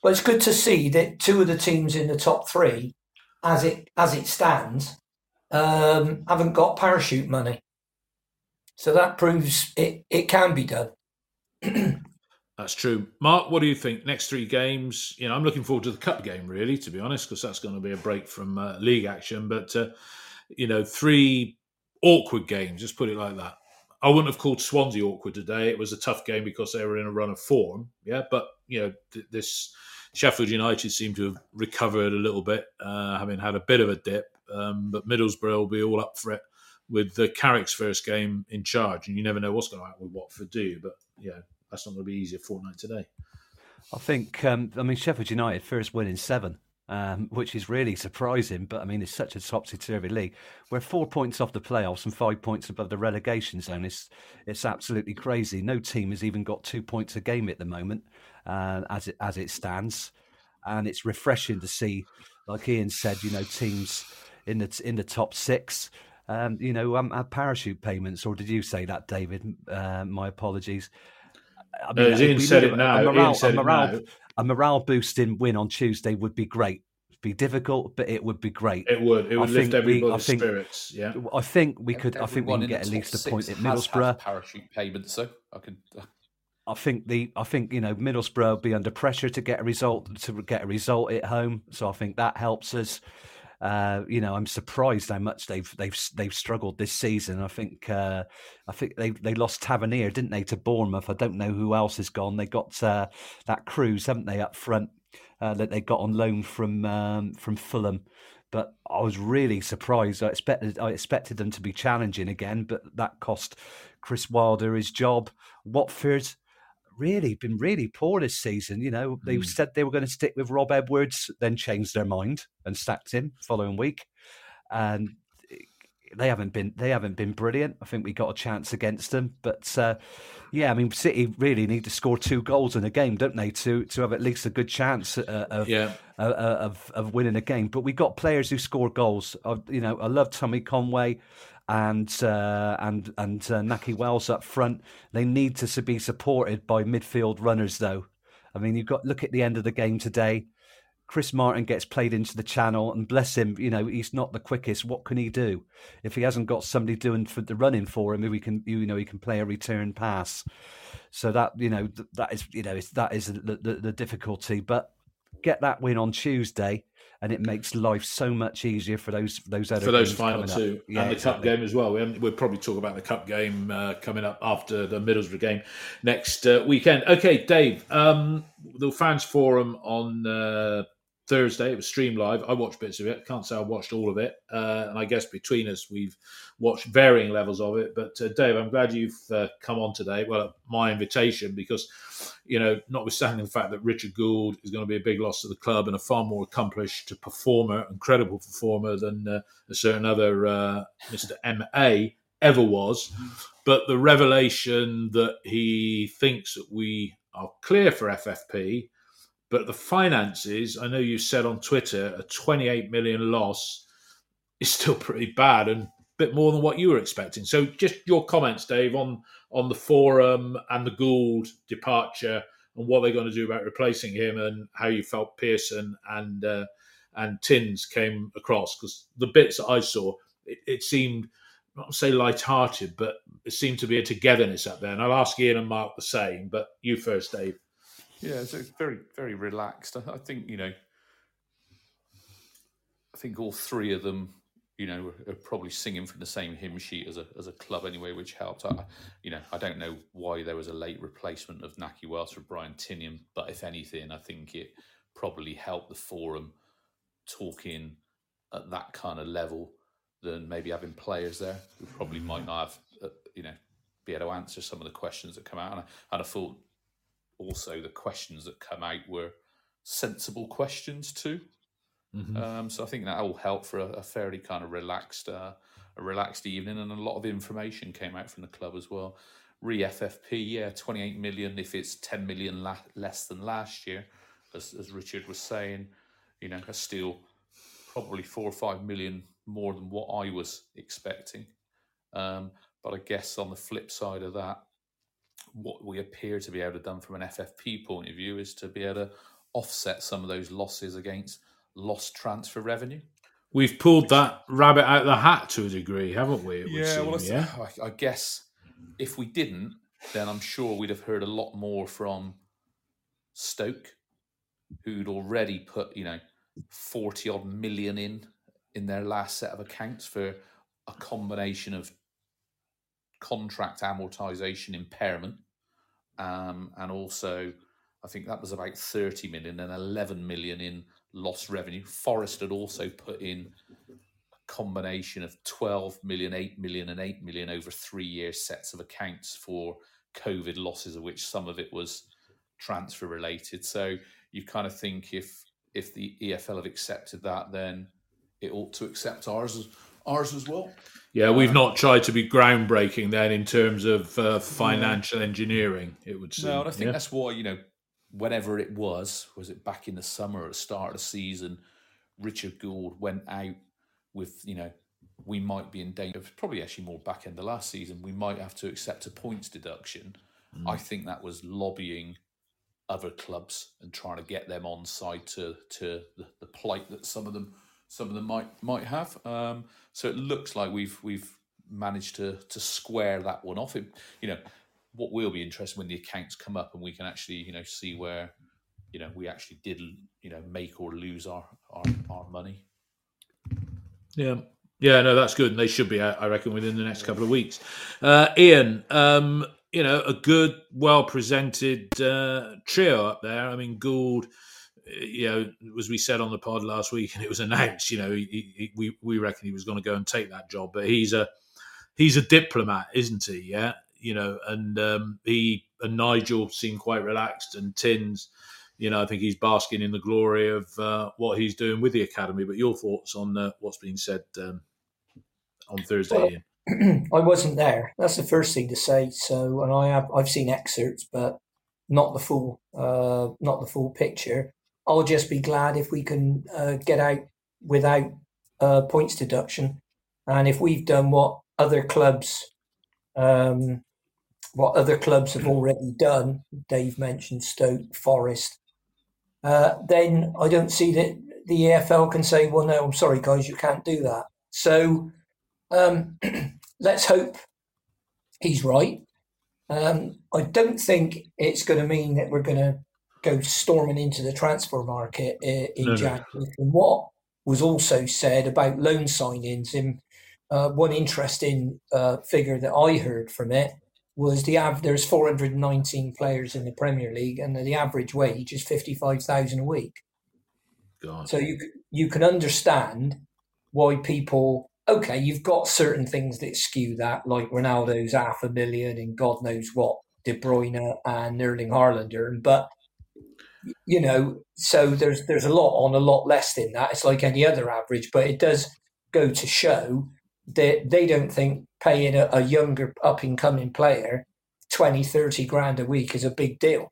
Well, it's good to see that two of the teams in the top three, as it as it stands, um, haven't got parachute money. So that proves it, it can be done. That's true. Mark, what do you think? Next three games, you know, I'm looking forward to the cup game, really, to be honest, because that's going to be a break from uh, league action. But, uh, you know, three awkward games, just put it like that. I wouldn't have called Swansea awkward today. It was a tough game because they were in a run of form. Yeah. But, you know, th- this Sheffield United seem to have recovered a little bit, uh, having had a bit of a dip. Um, but Middlesbrough will be all up for it with the Carrick's first game in charge. And you never know what's going to happen with Watford, do you? But, yeah, that's not going to be easy a fortnight today. I think, um, I mean, Sheffield United first win in seven, um, which is really surprising. But I mean, it's such a topsy turvy league. We're four points off the playoffs and five points above the relegation zone. It's it's absolutely crazy. No team has even got two points a game at the moment, uh, as it as it stands, and it's refreshing to see, like Ian said, you know, teams in the in the top six. Um, you know, um, have parachute payments, or did you say that, David? Uh, my apologies. I mean, uh, Ian said it now. A morale, a morale, a morale boosting win on Tuesday would be great. It'd be difficult, but it would be great. It would. It would I lift everybody's we, think, spirits. Yeah. I think we could. I think we can get at least a point at Middlesbrough. Parachute payment, so I can. I think the I think you know Middlesbrough will be under pressure to get a result to get a result at home, so I think that helps us. Uh, you know, I'm surprised how much they've they've they've struggled this season. I think uh, I think they they lost Tavernier, didn't they, to Bournemouth? I don't know who else has gone. They got uh, that Cruz, haven't they, up front uh, that they got on loan from um, from Fulham. But I was really surprised. I expected I expected them to be challenging again, but that cost Chris Wilder his job. Watford really been really poor this season. You know, they mm. said they were going to stick with Rob Edwards, then changed their mind and sacked him following week. And they haven't been they haven't been brilliant. I think we got a chance against them, but uh, yeah, I mean, City really need to score two goals in a game, don't they, to to have at least a good chance uh, of yeah. uh, uh of of winning a game. But we got players who score goals. You know, I love Tommy Conway and uh, and and uh, Nahki Wells up front. They need to be supported by midfield runners, though. I mean, you've got look at the end of the game today. Chris Martin gets played into the channel, and bless him, you know he's not the quickest. What can he do if he hasn't got somebody doing for the running for him? Who he can, you know, he can play a return pass. So that you know that is you know that is the, the, the difficulty. But get that win on Tuesday, and it makes life so much easier for those those other for those final two yeah, and the exactly. cup game as well. We we'll probably talk about the cup game uh, coming up after the Middlesbrough game next uh, weekend. Okay, Dave, um, the fans forum on. Uh, Thursday. It was streamed live. I watched bits of it. Can't say I watched all of it. Uh, and I guess between us, we've watched varying levels of it. But uh, Dave, I'm glad you've uh, come on today. Well, my invitation, because, you know, notwithstanding the fact that Richard Gould is going to be a big loss to the club and a far more accomplished performer, incredible performer than uh, a certain other uh, Mr. M.A. ever was. But the revelation that he thinks that we are clear for FFP but the finances, I know you said on Twitter, a 28 million loss is still pretty bad and a bit more than what you were expecting. So, just your comments, Dave, on on the forum and the Gould departure and what they're going to do about replacing him and how you felt Pearson and uh, and Tins came across because the bits that I saw, it, it seemed not to say light-hearted, but it seemed to be a togetherness up there. And I'll ask Ian and Mark the same, but you first, Dave. Yeah, so it's very, very relaxed. I, think you know, I think all three of them, you know, are probably singing from the same hymn sheet as a as a club anyway, which helped. I, you know, I don't know why there was a late replacement of Nahki Wells for Brian Tinnion, but if anything, I think it probably helped the forum talking at that kind of level than maybe having players there who probably might not have, uh, you know, be able to answer some of the questions that come out. And I, and I thought also the questions that come out were sensible questions too. Mm-hmm. Um, so I think that all helped for a, a fairly kind of relaxed, uh, a relaxed evening, and a lot of information came out from the club as well. Re FFP, yeah, twenty eight million. If it's ten million la- less than last year, as, as Richard was saying, you know, that's still probably four or five million more than what I was expecting. Um, but I guess on the flip side of that, what we appear to be able to done from an FFP point of view is to be able to offset some of those losses against lost transfer revenue. We've pulled that rabbit out of the hat to a degree, haven't we? yeah, seem, well, yeah? I, I guess if we didn't, then I'm sure we'd have heard a lot more from Stoke, who'd already put, you know, 40 odd million in in their last set of accounts for a combination of contract amortization impairment um, and also I think that was about 30 million and 11 million in lost revenue. Forest had also put in a combination of 12 million, 8 million, and 8 million over three year sets of accounts for COVID losses, of which some of it was transfer related. So you kind of think if if the EFL have accepted that, then it ought to accept ours as ours as well. Yeah, we've not tried to be groundbreaking then in terms of uh, financial engineering. It would seem. No, and I think yeah? that's why you know, whenever it was, was it back in the summer at the start of the season, Richard Gould went out with you know, we might be in danger. Probably actually more back end the last season. We might have to accept a points deduction. Mm. I think that was lobbying other clubs and trying to get them on side to to the, the plight that some of them some of them might might have. Um, so it looks like we've we've managed to to square that one off. It, you know, what will be interesting when the accounts come up and we can actually you know see where you know we actually did you know make or lose our our, our money. Yeah. Yeah, no, that's good, and they should be, I reckon, within the next couple of weeks. Uh, Ian, um, you know, a good, well presented uh, trio up there. I mean, Gould, you know, as we said on the pod last week, and it was announced, you know, he, he, we we reckon he was going to go and take that job, but he's a he's a diplomat, isn't he? Yeah, you know, and um, he and Nigel seem quite relaxed, and Tins, you know, I think he's basking in the glory of uh, what he's doing with the academy. But your thoughts on uh, what's been said um, on Thursday. Well, I wasn't there. That's the first thing to say. So, and I have I've seen excerpts, but not the full uh, not the full picture. I'll just be glad if we can uh, get out without uh, points deduction, and if we've done what other clubs um, what other clubs have already done. Dave mentioned Stoke, Forest. Uh, then I don't see that the EFL can say, "Well, no, I'm sorry, guys, you can't do that." So um, let's hope he's right. Um, I don't think it's going to mean that we're going to go storming into the transfer market in, in no, January. No. And what was also said about loan signings, and uh, one interesting uh, figure that I heard from it was the av- there's 419 players in the Premier League, and the average wage is 55,000 a week. God. So you you can understand why people okay, you've got certain things that skew that, like Ronaldo's half a million and God knows what, De Bruyne and Erling Haaland, but you know, so there's there's a lot on a lot less than that. It's like any other average, but it does go to show that they don't think paying a, a younger up and coming player 20, 30 grand a week is a big deal.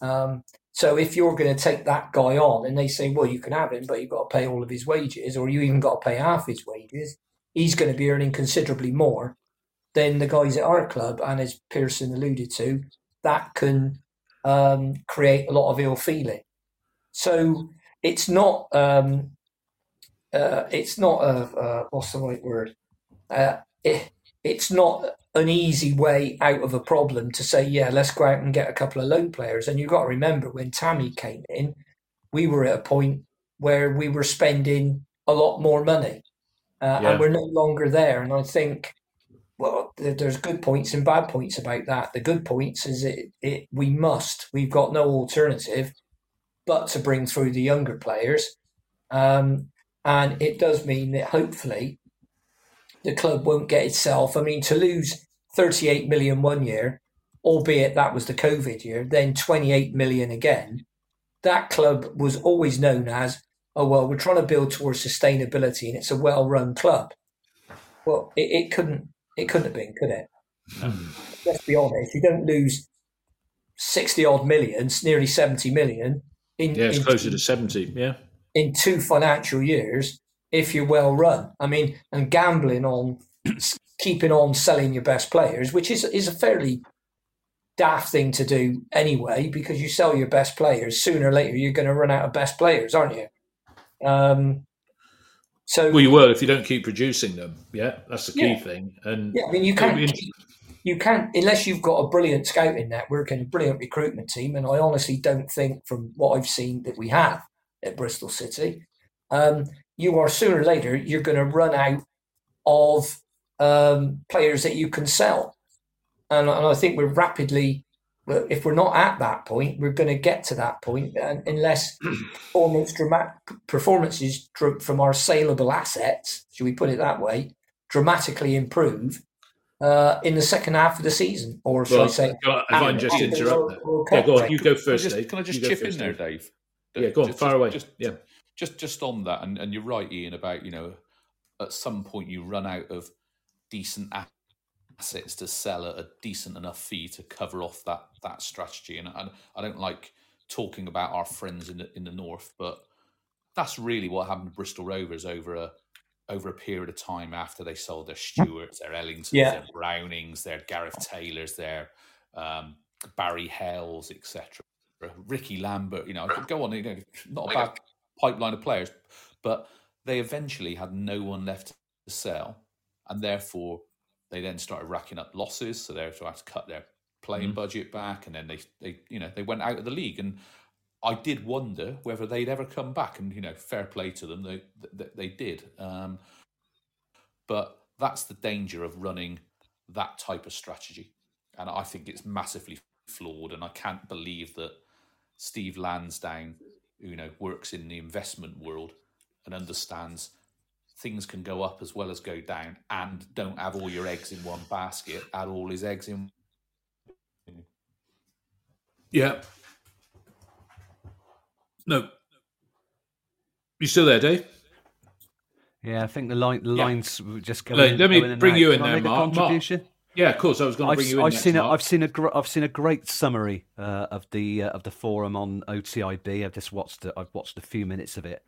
Um, so if you're going to take that guy on and they say, well, you can have him, but you've got to pay all of his wages, or you even got to pay half his wages, he's going to be earning considerably more than the guys at our club. And as Pearson alluded to, that can um, create a lot of ill feeling. So it's not um, uh, it's not a uh, what's the right word? Uh, it, it's not an easy way out of a problem to say, yeah, let's go out and get a couple of loan players. And you've got to remember when Tammy came in, we were at a point where we were spending a lot more money uh, yeah. and we're no longer there. And I think, there's good points and bad points about that. The good points is it, it we must, we've got no alternative but to bring through the younger players. Um, and it does mean that hopefully the club won't get itself. I mean, to lose 38 million one year, albeit that was the COVID year, then 28 million again. That club was always known as oh well, we're trying to build towards sustainability, and it's a well-run club. Well, it, it couldn't it couldn't have been, could it? Let's be honest. You don't lose sixty odd million, nearly seventy million. In, yeah, it's in, closer to seventy. Yeah, in two financial years, if you're well run. I mean, and gambling on keeping on selling your best players, which is is a fairly daft thing to do anyway, because you sell your best players sooner or later you're going to run out of best players, aren't you? Um, so well, you will if you don't keep producing them. Yeah, that's the key yeah. thing. And yeah, I mean, you can't. You can't unless you've got a brilliant scouting network and a brilliant recruitment team. And I honestly don't think, from what I've seen, that we have at Bristol City. Um, you are sooner or later you're going to run out of um, players that you can sell, and, and I think we're rapidly if we're not at that point, we're going to get to that point unless performance dramatic performances from our saleable assets, should we put it that way, dramatically improve uh, in the second half of the season, or should well, I say? If I just interrupt, yeah, go on. You go first, Dave. Can I just, chip in there, Dave? Yeah, go on. Just, far away. Just, yeah, just just on that, and, and you're right, Ian, about you know, at some point you run out of decent assets to sell at a decent enough fee to cover off that that strategy. And I, I don't like talking about our friends in the in the north, but that's really what happened to Bristol Rovers over a over a period of time after they sold their Stewarts, their Ellingtons, yeah. their Brownings, their Gareth Taylors, their um, Barry Hayles, etc. Ricky Lambert, you know, go on, you know, not a bad pipeline of players, but they eventually had no one left to sell, and therefore they then started racking up losses, so they had to cut their playing mm-hmm. budget back, and then they they you know they went out of the league. And I did wonder whether they'd ever come back, and you know, fair play to them, they they, they did. Um, but that's the danger of running that type of strategy, and I think it's massively flawed. And I can't believe that Steve Lansdown, you know, works in the investment world and understands things can go up as well as go down and don't have all your eggs in one basket add all his eggs in yeah no you still there dave Yeah, I think the line the Yeah. lines were just going. Let- in- let me going bring out. you in Can there, Mark. Mark. Yeah, of course. I was going to I've, bring you in I've next, seen a, Mark. I've seen a gr- I've seen a great summary uh, of the uh, of the forum on OTIB. I've just watched it. I've watched a few minutes of it.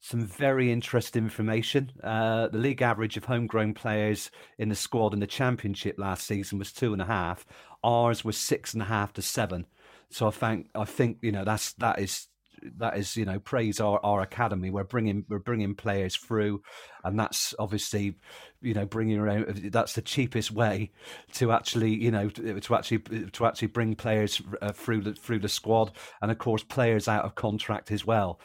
Some very interesting information. Uh, the league average of homegrown players in the squad in the championship last season was two and a half. Ours was six and a half to seven. So I think I think you know that's that is that is you know praise our, our academy. We're bringing we're bringing players through, and that's obviously you know bringing around. That's the cheapest way to actually you know to, actually to actually bring players uh, through the through the squad, and of course players out of contract as well.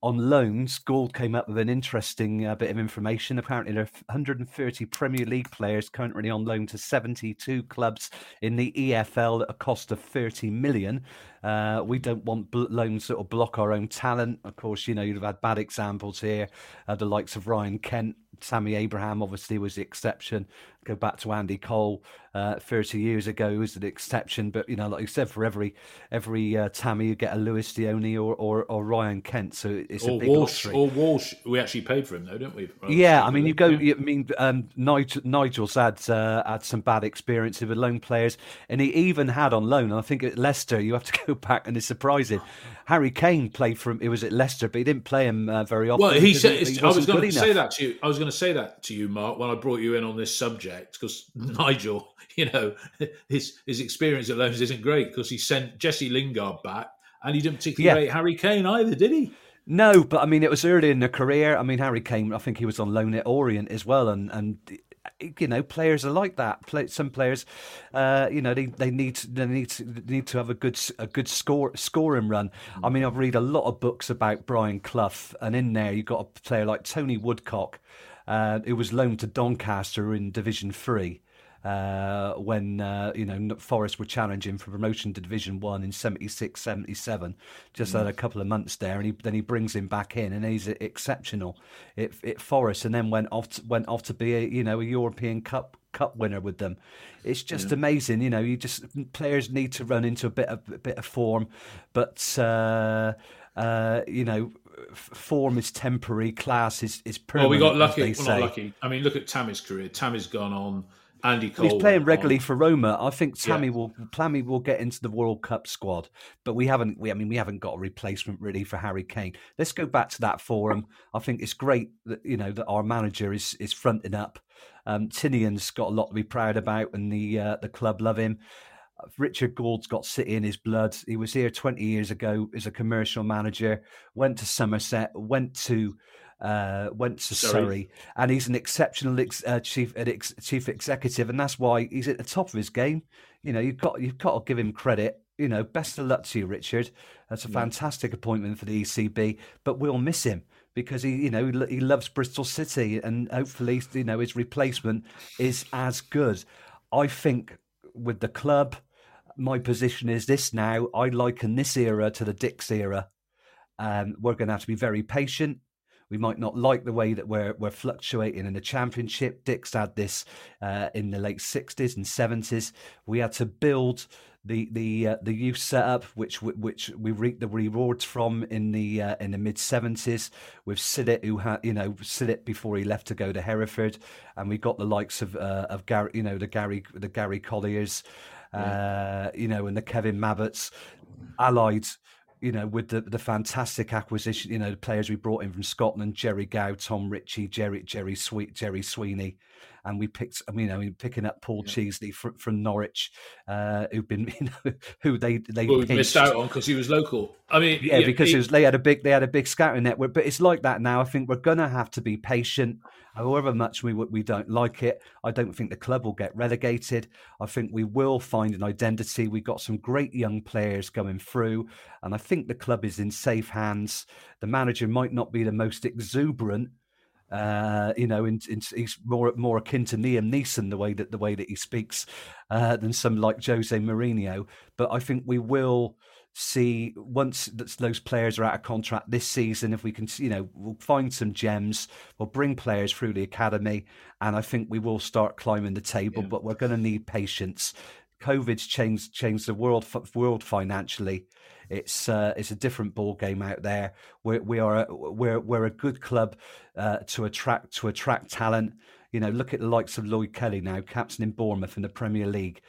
On loans, Gould came up with an interesting uh, bit of information. Apparently, there are 130 Premier League players currently on loan to 72 clubs in the EFL at a cost of 30 million. Uh, we don't want bl- loans that will block our own talent. Of course, you know, you'd have had bad examples here. Uh, the likes of Ryan Kent, Tammy Abraham obviously was the exception. Go back to Andy Cole uh, 30 years ago was an exception. But, you know, like you said, for every every uh, Tammy, you get a Lewis Dione or, or, or Ryan Kent. So it's a or big Walsh, lottery. or Walsh. We actually paid for him, though, didn't we? Yeah, I mean, you go. Yeah. I mean, um, Nigel, Nigel's had uh, had some bad experiences with loan players, and he even had on loan. I think at Leicester, you have to go back, and it's surprising. Harry Kane played for him. It was at Leicester, but he didn't play him uh, very often. Well, he said. it's- I was going to say enough. that to you. I was going to say that to you, Mark, when I brought you in on this subject, because Nigel, you know, his his experience at loans isn't great because he sent Jesse Lingard back, and he didn't particularly Yeah. rate Harry Kane either, did he? No, but I mean, it was early in the career. I mean, Harry Kane. I think he was on loan at Orient as well, and and you know, players are like that. Play, some players, uh, you know, they, they need to, they need to, they need to have a good a good score scoring run. I mean, I've read a lot of books about Brian Clough, and in there you've got a player like Tony Woodcock, uh, who was loaned to Doncaster in Division Three uh, when uh, you know Forest were challenging for promotion to Division One in 76, 77. Just had a couple of months there, and he, then he brings him back in, and he's exceptional at, at Forest, and then went off to, went off to be a you know a European Cup Cup winner with them. It's just amazing, you know. You just players need to run into a bit of a bit of form, but. Uh, uh, you know, form is temporary, class is, is Well, permanent. we got lucky. Well, not lucky. I mean, look at Tammy's career. Tammy's gone on. Andy Cole. He's playing regularly on. for Roma. I think Tammy Yeah. will Tammy will get into the World Cup squad, but we haven't. We, I mean, we haven't got a replacement really for Harry Kane. Let's go back to that forum. I think it's great that you know that our manager is is fronting up. Um, Tinnion's got a lot to be proud about, and the uh, the club love him. Richard Gould's got City in his blood. He was here 20 years ago as a commercial manager. Went to Somerset. Went to uh, went to Surrey. Surrey, and he's an exceptional ex, uh, chief ex, chief executive, and that's why he's at the top of his game. You know, you've got you've got to give him credit. You know, best of luck to you, Richard. That's a fantastic appointment for the ECB, but we'll miss him because he, you know, he loves Bristol City, and hopefully, you know, his replacement is as good. I think with the club, my position is this now. I liken this era to the Dicks era. Um, we're going to have to be very patient. We might not like the way that we're we're fluctuating in the championship. Dicks had this uh, in the late sixties and seventies. We had to build the the uh, the youth setup, which which we reaped the rewards from in the uh, in the mid seventies with Siddit, who had you know Siddit before he left to go to Hereford, and we got the likes of uh, of Gary, you know the Gary the Gary Colliers, uh, you know, and the Kevin Mabbutts, allied you know, with the the fantastic acquisition, you know, the players we brought in from Scotland, Gerry Gow, Tom Ritchie, Jerry Jerry Sweet, Gerry Sweeney, and we picked, I mean, you know, picking up Paul Cheesley from, from Norwich, uh, who've been, you know, who they they Well, we missed out on because he was local. I mean, Yeah, because he- it was, they had a big they had a big scouting network, but it's like that now. I think we're gonna have to be patient. However much we we don't like it, I don't think the club will get relegated. I think we will find an identity. We've got some great young players coming through, and I think the club is in safe hands. The manager might not be the most exuberant, uh, you know, in, in, he's more more akin to Liam Neeson the way that the way that he speaks uh, than some like Jose Mourinho. But I think we will see once that those players are out of contract this season. If we can, you know, we'll find some gems. We'll bring players through the academy, and I think we will start climbing the table. But we're going to need patience. COVID's changed changed the world world financially. It's uh, it's a different ball game out there. We're, we are a, we're we're a good club uh, to attract to attract talent. You know, look at the likes of Lloyd Kelly now, captain in Bournemouth in the Premier League.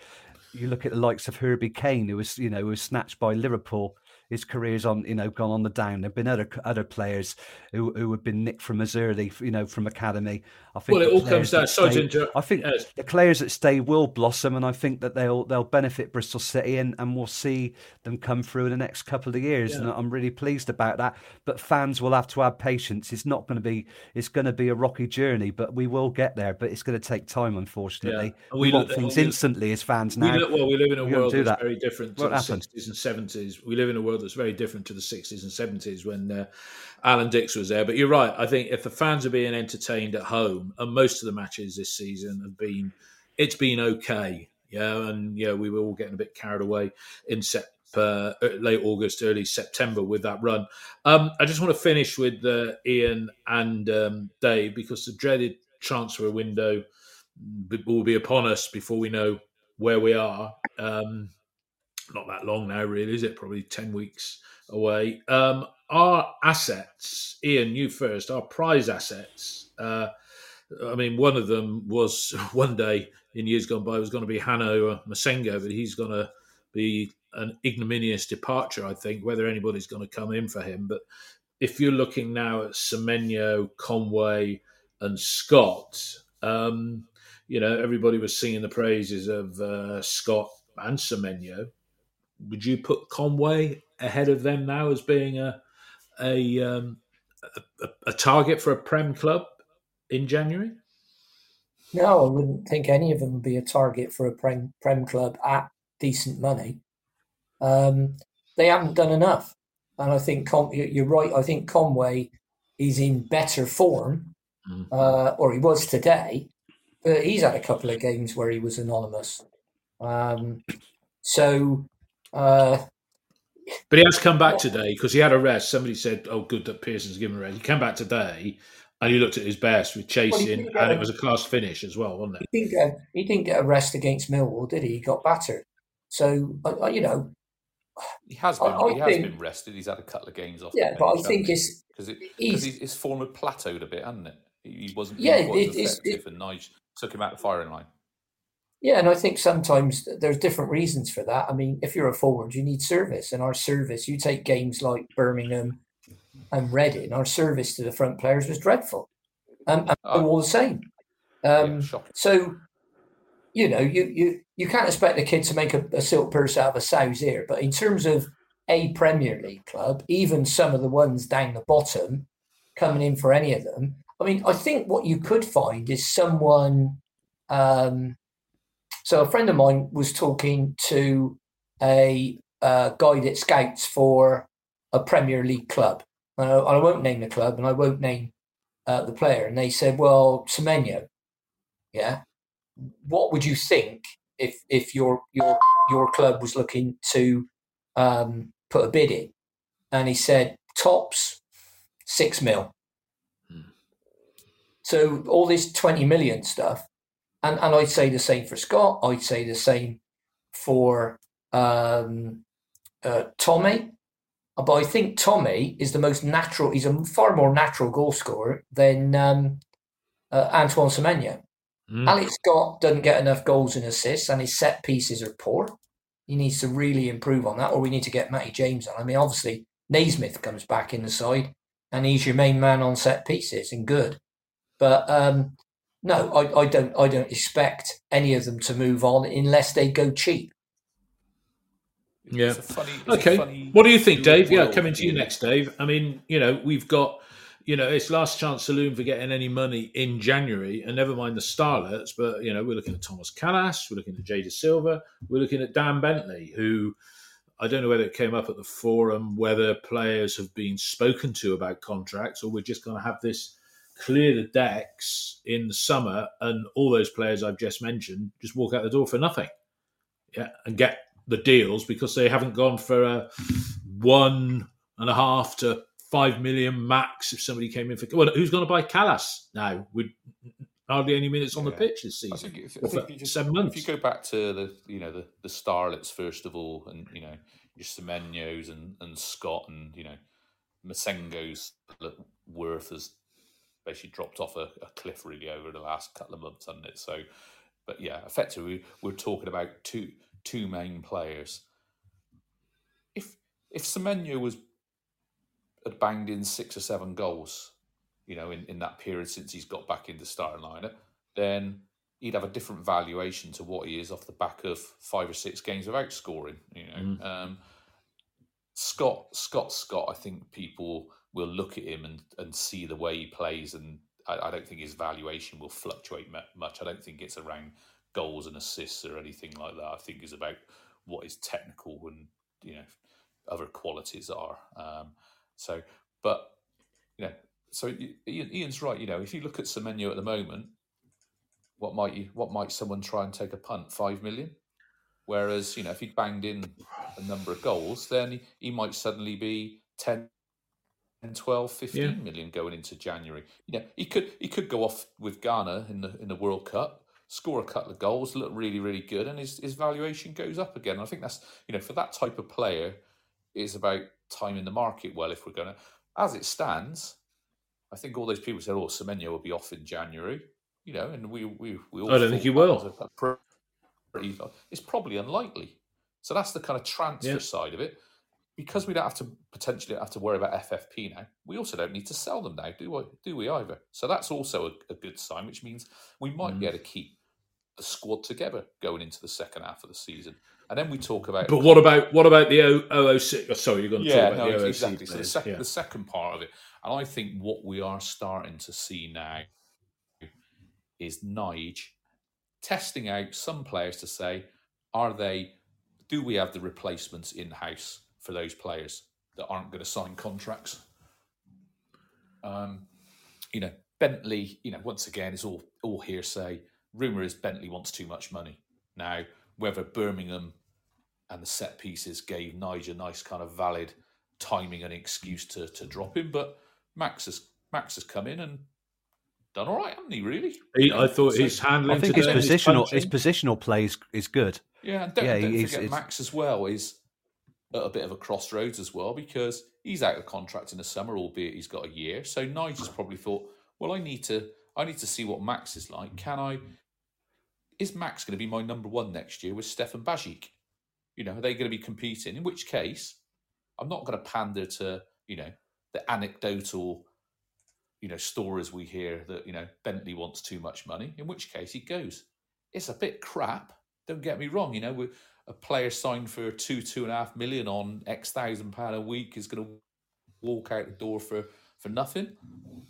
You look at the likes of Herbie Kane, who was you know who was snatched by Liverpool his career's on you know gone on the down. There've been other other players who who have been nicked from as early you know from academy. I think well, it all comes down. Sorry to I think yes. the players that stay will blossom, and I think that they'll they'll benefit Bristol City, and, and we'll see them come through in the next couple of years. Yeah. And I'm really pleased about that. But fans will have to have patience. It's not going to be it's going to be a rocky journey, but we will get there. But it's going to take time, unfortunately. Yeah. We, we, want things instantly as fans now. We, well, we live in a we world that's that. very different to what the happened? 60s and 70s. We live in a world that's very different to the 60s and 70s when uh, Alan Dicks was there. But you're right. I think if the fans are being entertained at home, and most of the matches this season have been, it's been okay. Yeah, and yeah, we were all getting a bit carried away in set, uh, late August, early September with that run. Um, I just want to finish with uh, Ian and um, Dave because the dreaded transfer window will be upon us before we know where we are. Um, not that long now, really, is it? Probably 10 weeks away. Um, our assets, Ian, you first, our prize assets. Uh, I mean, one of them was one day in years gone by was going to be Han-Noah Massengo, but he's going to be an ignominious departure, I think, whether anybody's going to come in for him. But if you're looking now at Semenyo, Conway, and Scott, um, you know, everybody was singing the praises of uh, Scott and Semenyo would you put Conway ahead of them now as being a a, um, a, a target for a Prem club in January? No, I wouldn't think any of them would be a target for a Prem, Prem club at decent money. Um, they haven't done enough. And I think Con- you're right. I think Conway is in better form, mm-hmm. uh, or he was today. But he's had a couple of games where he was anonymous. Um, so uh, but he has come back today because he had a rest. Somebody said, "Oh, good that Pearson's given a rest." He came back today and he looked at his best with chasing, well, and a, it was a class finish as well, wasn't it? He didn't get, he didn't get a rest against Millwall, did he? He got battered. So uh, you know, he has been. I, he has been rested. He's had a couple of games off. Yeah, but I think it's because it, his form had plateaued a bit, hadn't it? He wasn't. Yeah, he wasn't it, effective, it, and Nige took him out the firing line. Yeah, and I think sometimes there's different reasons for that. I mean, if you're a forward, you need service, and our service. You take games like Birmingham and Reading. Our service to the front players was dreadful, um, and oh. all the same. Um, yeah, so, you know, you you you can't expect the kid to make a, a silk purse out of a sow's ear. But in terms of a Premier League club, even some of the ones down the bottom, coming in for any of them. I mean, I think what you could find is someone. Um, so a friend of mine was talking to a uh, guy that scouts for a Premier League club. Uh, I won't name the club and I won't name uh, the player. And they said, "Well, Semenyo, yeah, what would you think if if your your your club was looking to um, put a bid in?" And he said, "Tops six mil." Hmm. So all this twenty million stuff and and I'd say the same for Scott. I'd say the same for um, uh, Tommy. But I think Tommy is the most natural. He's a far more natural goal scorer than um, uh, Antoine Semenyo. Mm. Alex Scott doesn't get enough goals and assists, and his set pieces are poor. He needs to really improve on that, or we need to get Matty James on. I mean, obviously Naismith comes back in the side, and he's your main man on set pieces and good. But um, no, I, I don't. I don't expect any of them to move on unless they go cheap. Yeah. Funny, okay. What do you think, Dave? Yeah, coming to you next, Dave. I mean, you know, we've got, you know, it's last chance saloon for getting any money in January, and never mind the starlets. But you know, we're looking at Thomas Kalas, we're looking at Jay Dasilva, we're looking at Dan Bentley, who I don't know whether it came up at the forum, whether players have been spoken to about contracts, or we're just going to have this clear the decks in the summer, and all those players I've just mentioned just walk out the door for nothing. Yeah, and get the deals because they haven't gone for a one and a half to five million max. If somebody came in for well, who's going to buy Kalas now? With hardly any minutes on the pitch this I season. think if, I think just, seven months. if you go back to the you know the the starlets first of all, and you know your Semenyos and and Scott and you know Massengo's worth has basically dropped off a, a cliff really over the last couple of months, hasn't it? So, but yeah, effectively we're talking about two two main players. If if Semenyo was had banged in six or seven goals, you know, in, in that period since he's got back into starting lineup, then he'd have a different valuation to what he is off the back of five or six games without scoring. You know, um, Scott, Scott, Scott. I think people will look at him and, and see the way he plays, and I, I don't think his valuation will fluctuate much. I don't think it's around goals and assists or anything like that. I think it's about what his technical and you know other qualities are. Um, so, but you know, so Ian, Ian's right. You know, if you look at Semenyo at the moment, what might you what might someone try and take a punt? Five million. Whereas, you know, if he banged in a number of goals, then he, he might suddenly be 10, 12, 15 Yeah. million going into January. You know, he could he could go off with Ghana in the in the World Cup, score a couple of goals, look really, really good, and his, his valuation goes up again. And I think that's you know, for that type of player, it's about timing the market well if we're gonna as it stands, I think all those people said, "Oh, Semenyo will be off in January," you know, and we we we all I don't think he will. was a- a pretty- It's probably unlikely. So that's the kind of transfer Yeah. side of it. Because we don't have to potentially have to worry about FFP now, we also don't need to sell them now, do we? Do we either? So that's also a, a good sign, which means we might Mm. be able to keep the squad together going into the second half of the season. And then we talk about But what about what about the O- OOC? Oh, sorry, you're going to yeah, talk about no, the OOC exactly. So the, sec- yeah. the second part of it, and I think what we are starting to see now is Nige testing out some players to say, are they, do we have the replacements in house for those players that aren't going to sign contracts? Um, you know, Bentley, you know, once again, it's all all hearsay. Rumor is Bentley wants too much money. Now, whether Birmingham and the set pieces gave Nigel nice kind of valid timing and excuse to to drop him, but Max has Max has come in and done all right, hasn't he? Really? He- You know, I thought so- his handling I think his today, his positional his punching- positional play is, is good. Yeah, and don't, Yeah, don't he's- forget it's- Max as well is at a bit of a crossroads as well because he's out of contract in the summer, albeit he's got a year. So Nigel's probably thought, well, I need to I need to see what Max is like. Can I? Is Max going to be my number one next year with Stefan Bajic? You know, are they going to be competing? In which case, I'm not going to pander to you know the anecdotal you know stories we hear that you know Bentley wants too much money. In which case, he goes. It's a bit crap. Don't get me wrong. You know, we a player signed for two two and a half million on X thousand pound a week is going to walk out the door for for nothing.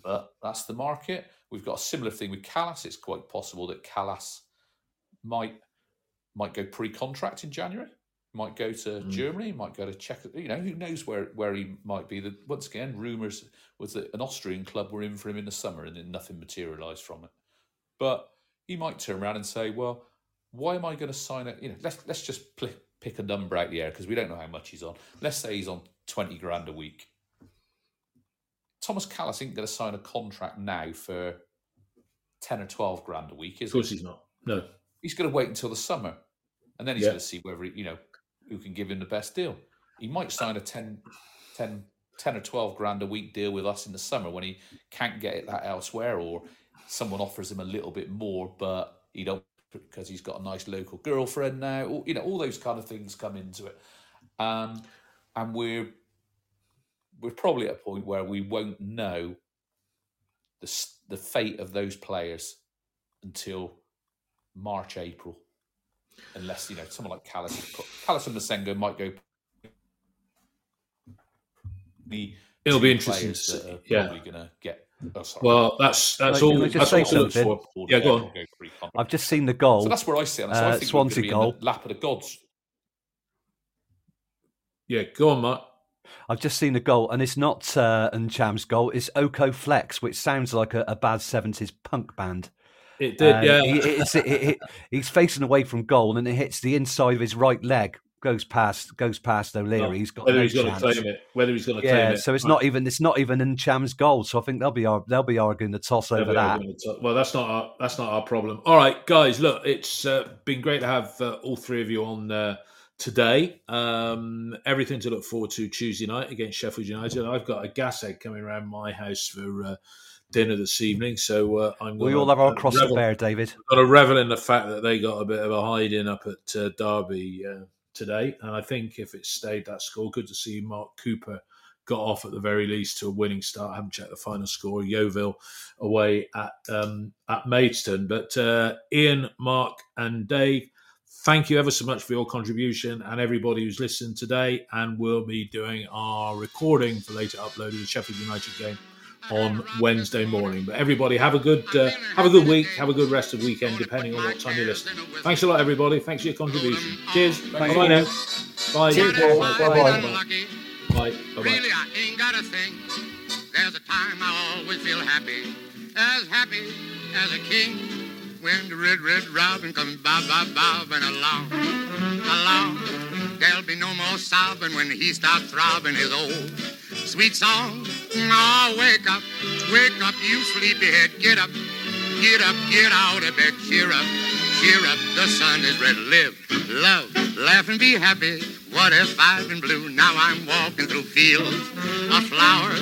But that's the market. We've got a similar thing with Callas. It's quite possible that Callas might might go pre-contract in January. Might go to mm. Germany. Might go to Czech. You know, who knows where where he might be. The, once again, rumours was that an Austrian club were in for him in the summer, and then nothing materialised from it. But he might turn around and say, "Well, why am I going to sign it? You know, let's let's just pl- pick a number out the air because we don't know how much he's on. Let's say he's on twenty grand a week. Thomas Kalas ain't going to sign a contract now for ten or twelve grand a week, is Of course, he? he's not. No, He's going to wait until the summer, and then he's Yeah. going to see whether he, you know who can give him the best deal. He might sign a 10, 10, 10 or twelve grand a week deal with us in the summer when he can't get it that elsewhere, or someone offers him a little bit more, but he don't because he's got a nice local girlfriend now. Or, you know, all those kind of things come into it, um, and we're we're probably at a point where we won't know the the fate of those players until March, April, unless you know someone like Kalas, Kalas and Massengo might go. The It'll be interesting To see. Are yeah. Probably going to get. Oh, sorry. well, that's that's Can all. That's say all good something? for. Yeah, go on. I've just seen the goal. So that's where I sit. on it. So I Uh, think we're Swansea be goal. in the lap of the gods. Yeah, go on, Mark. I've just seen the goal, and it's not uh, Ntcham's goal. It's Oko Flex, which sounds like a, a bad seventies punk band. It did, Uh, yeah. he- it's- it- it- he's facing away from goal, and it hits the inside of his right leg, goes past goes past O'Leary, he's got whether no he's going to claim it. Whether he's going to Yeah, claim it. so it's Right. not even it's not even Ntcham's goal. So I think they'll be they'll be arguing the toss They'll over that. top. Well, that's not our that's not our problem. All right, guys. Look, it's uh, been great to have uh, all three of you on uh, today. Um, everything to look forward to Tuesday night against Sheffield United. I've got a gas egg coming around my house for uh, dinner this evening, so uh, I'm. We gonna, all have our cross to revel- bear, David. got to revel in the fact that they got a bit of a hiding up at uh, Derby uh, today. And I think if it stayed that score, good to see Mark Cooper got off at the very least to a winning start. I haven't checked the final score. Yeovil away at um, at Maidstone. But uh, Ian, Mark, and Dave, thank you ever so much for your contribution and everybody who's listened today. And we'll be doing our recording for later upload of the Sheffield United game on Wednesday morning. But everybody, have a good uh, have a good week, have a good rest of weekend, depending on what time you're listening. Thanks a lot, everybody. Thanks for your contribution. Cheers. Bye you. now. Bye. Bye. Bye. Bye. Bye. Really, I ain't got a thing. There's a time I always feel happy, as happy as a king. When the red, red robin comes bob, bob, bobbing along, along. There'll be no more sobbing when he starts throbbing his old sweet song. Oh, wake up, wake up, you sleepyhead. Get up, get up, get out of bed. Cheer up, cheer up. The sun is red. Live, love, laugh, and be happy. What if I've been blue? Now I'm walking through fields of flowers.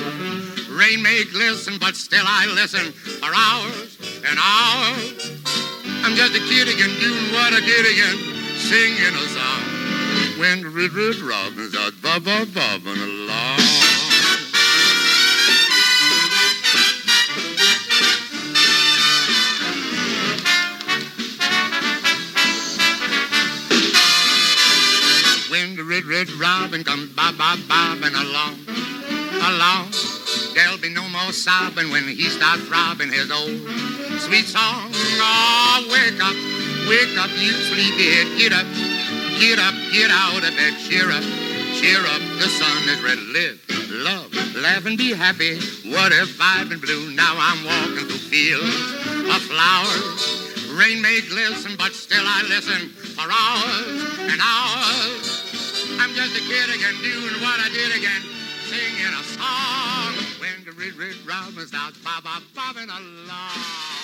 Rain may glisten, but still I listen for hours and hours. I'm just a kid again, doing what I did again, singing a song. When red, red robins are bob, bob, bobbing along. Red, red robin comes bob, bob, bobbing along, along. There'll be no more sobbing when he starts throbbing his old sweet song. Oh, wake up, wake up, you sleepyhead. Get up, get up, get out of bed. Cheer up, cheer up. The sun is red. Live, love, laugh, and be happy. What if I've been blue? Now I'm walking through fields of flowers. Rain may glisten, but still I listen for hours and hours. I'm just a kid again, doing what I did again, singing a song. When the red, red robin starts bob, bob, bobbing along.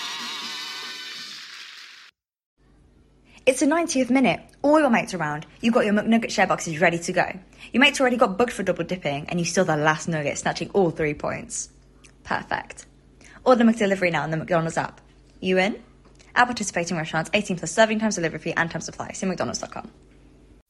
It's the 90th minute. All your mates around. You've got your McNugget share boxes ready to go. Your mates already got booked for double dipping, and you still the last nugget, snatching all three points. Perfect. Order McDelivery now on the McDonald's app. You in? At participating restaurants, 18 plus serving times, delivery fee, and time supply. See McDonald's.com.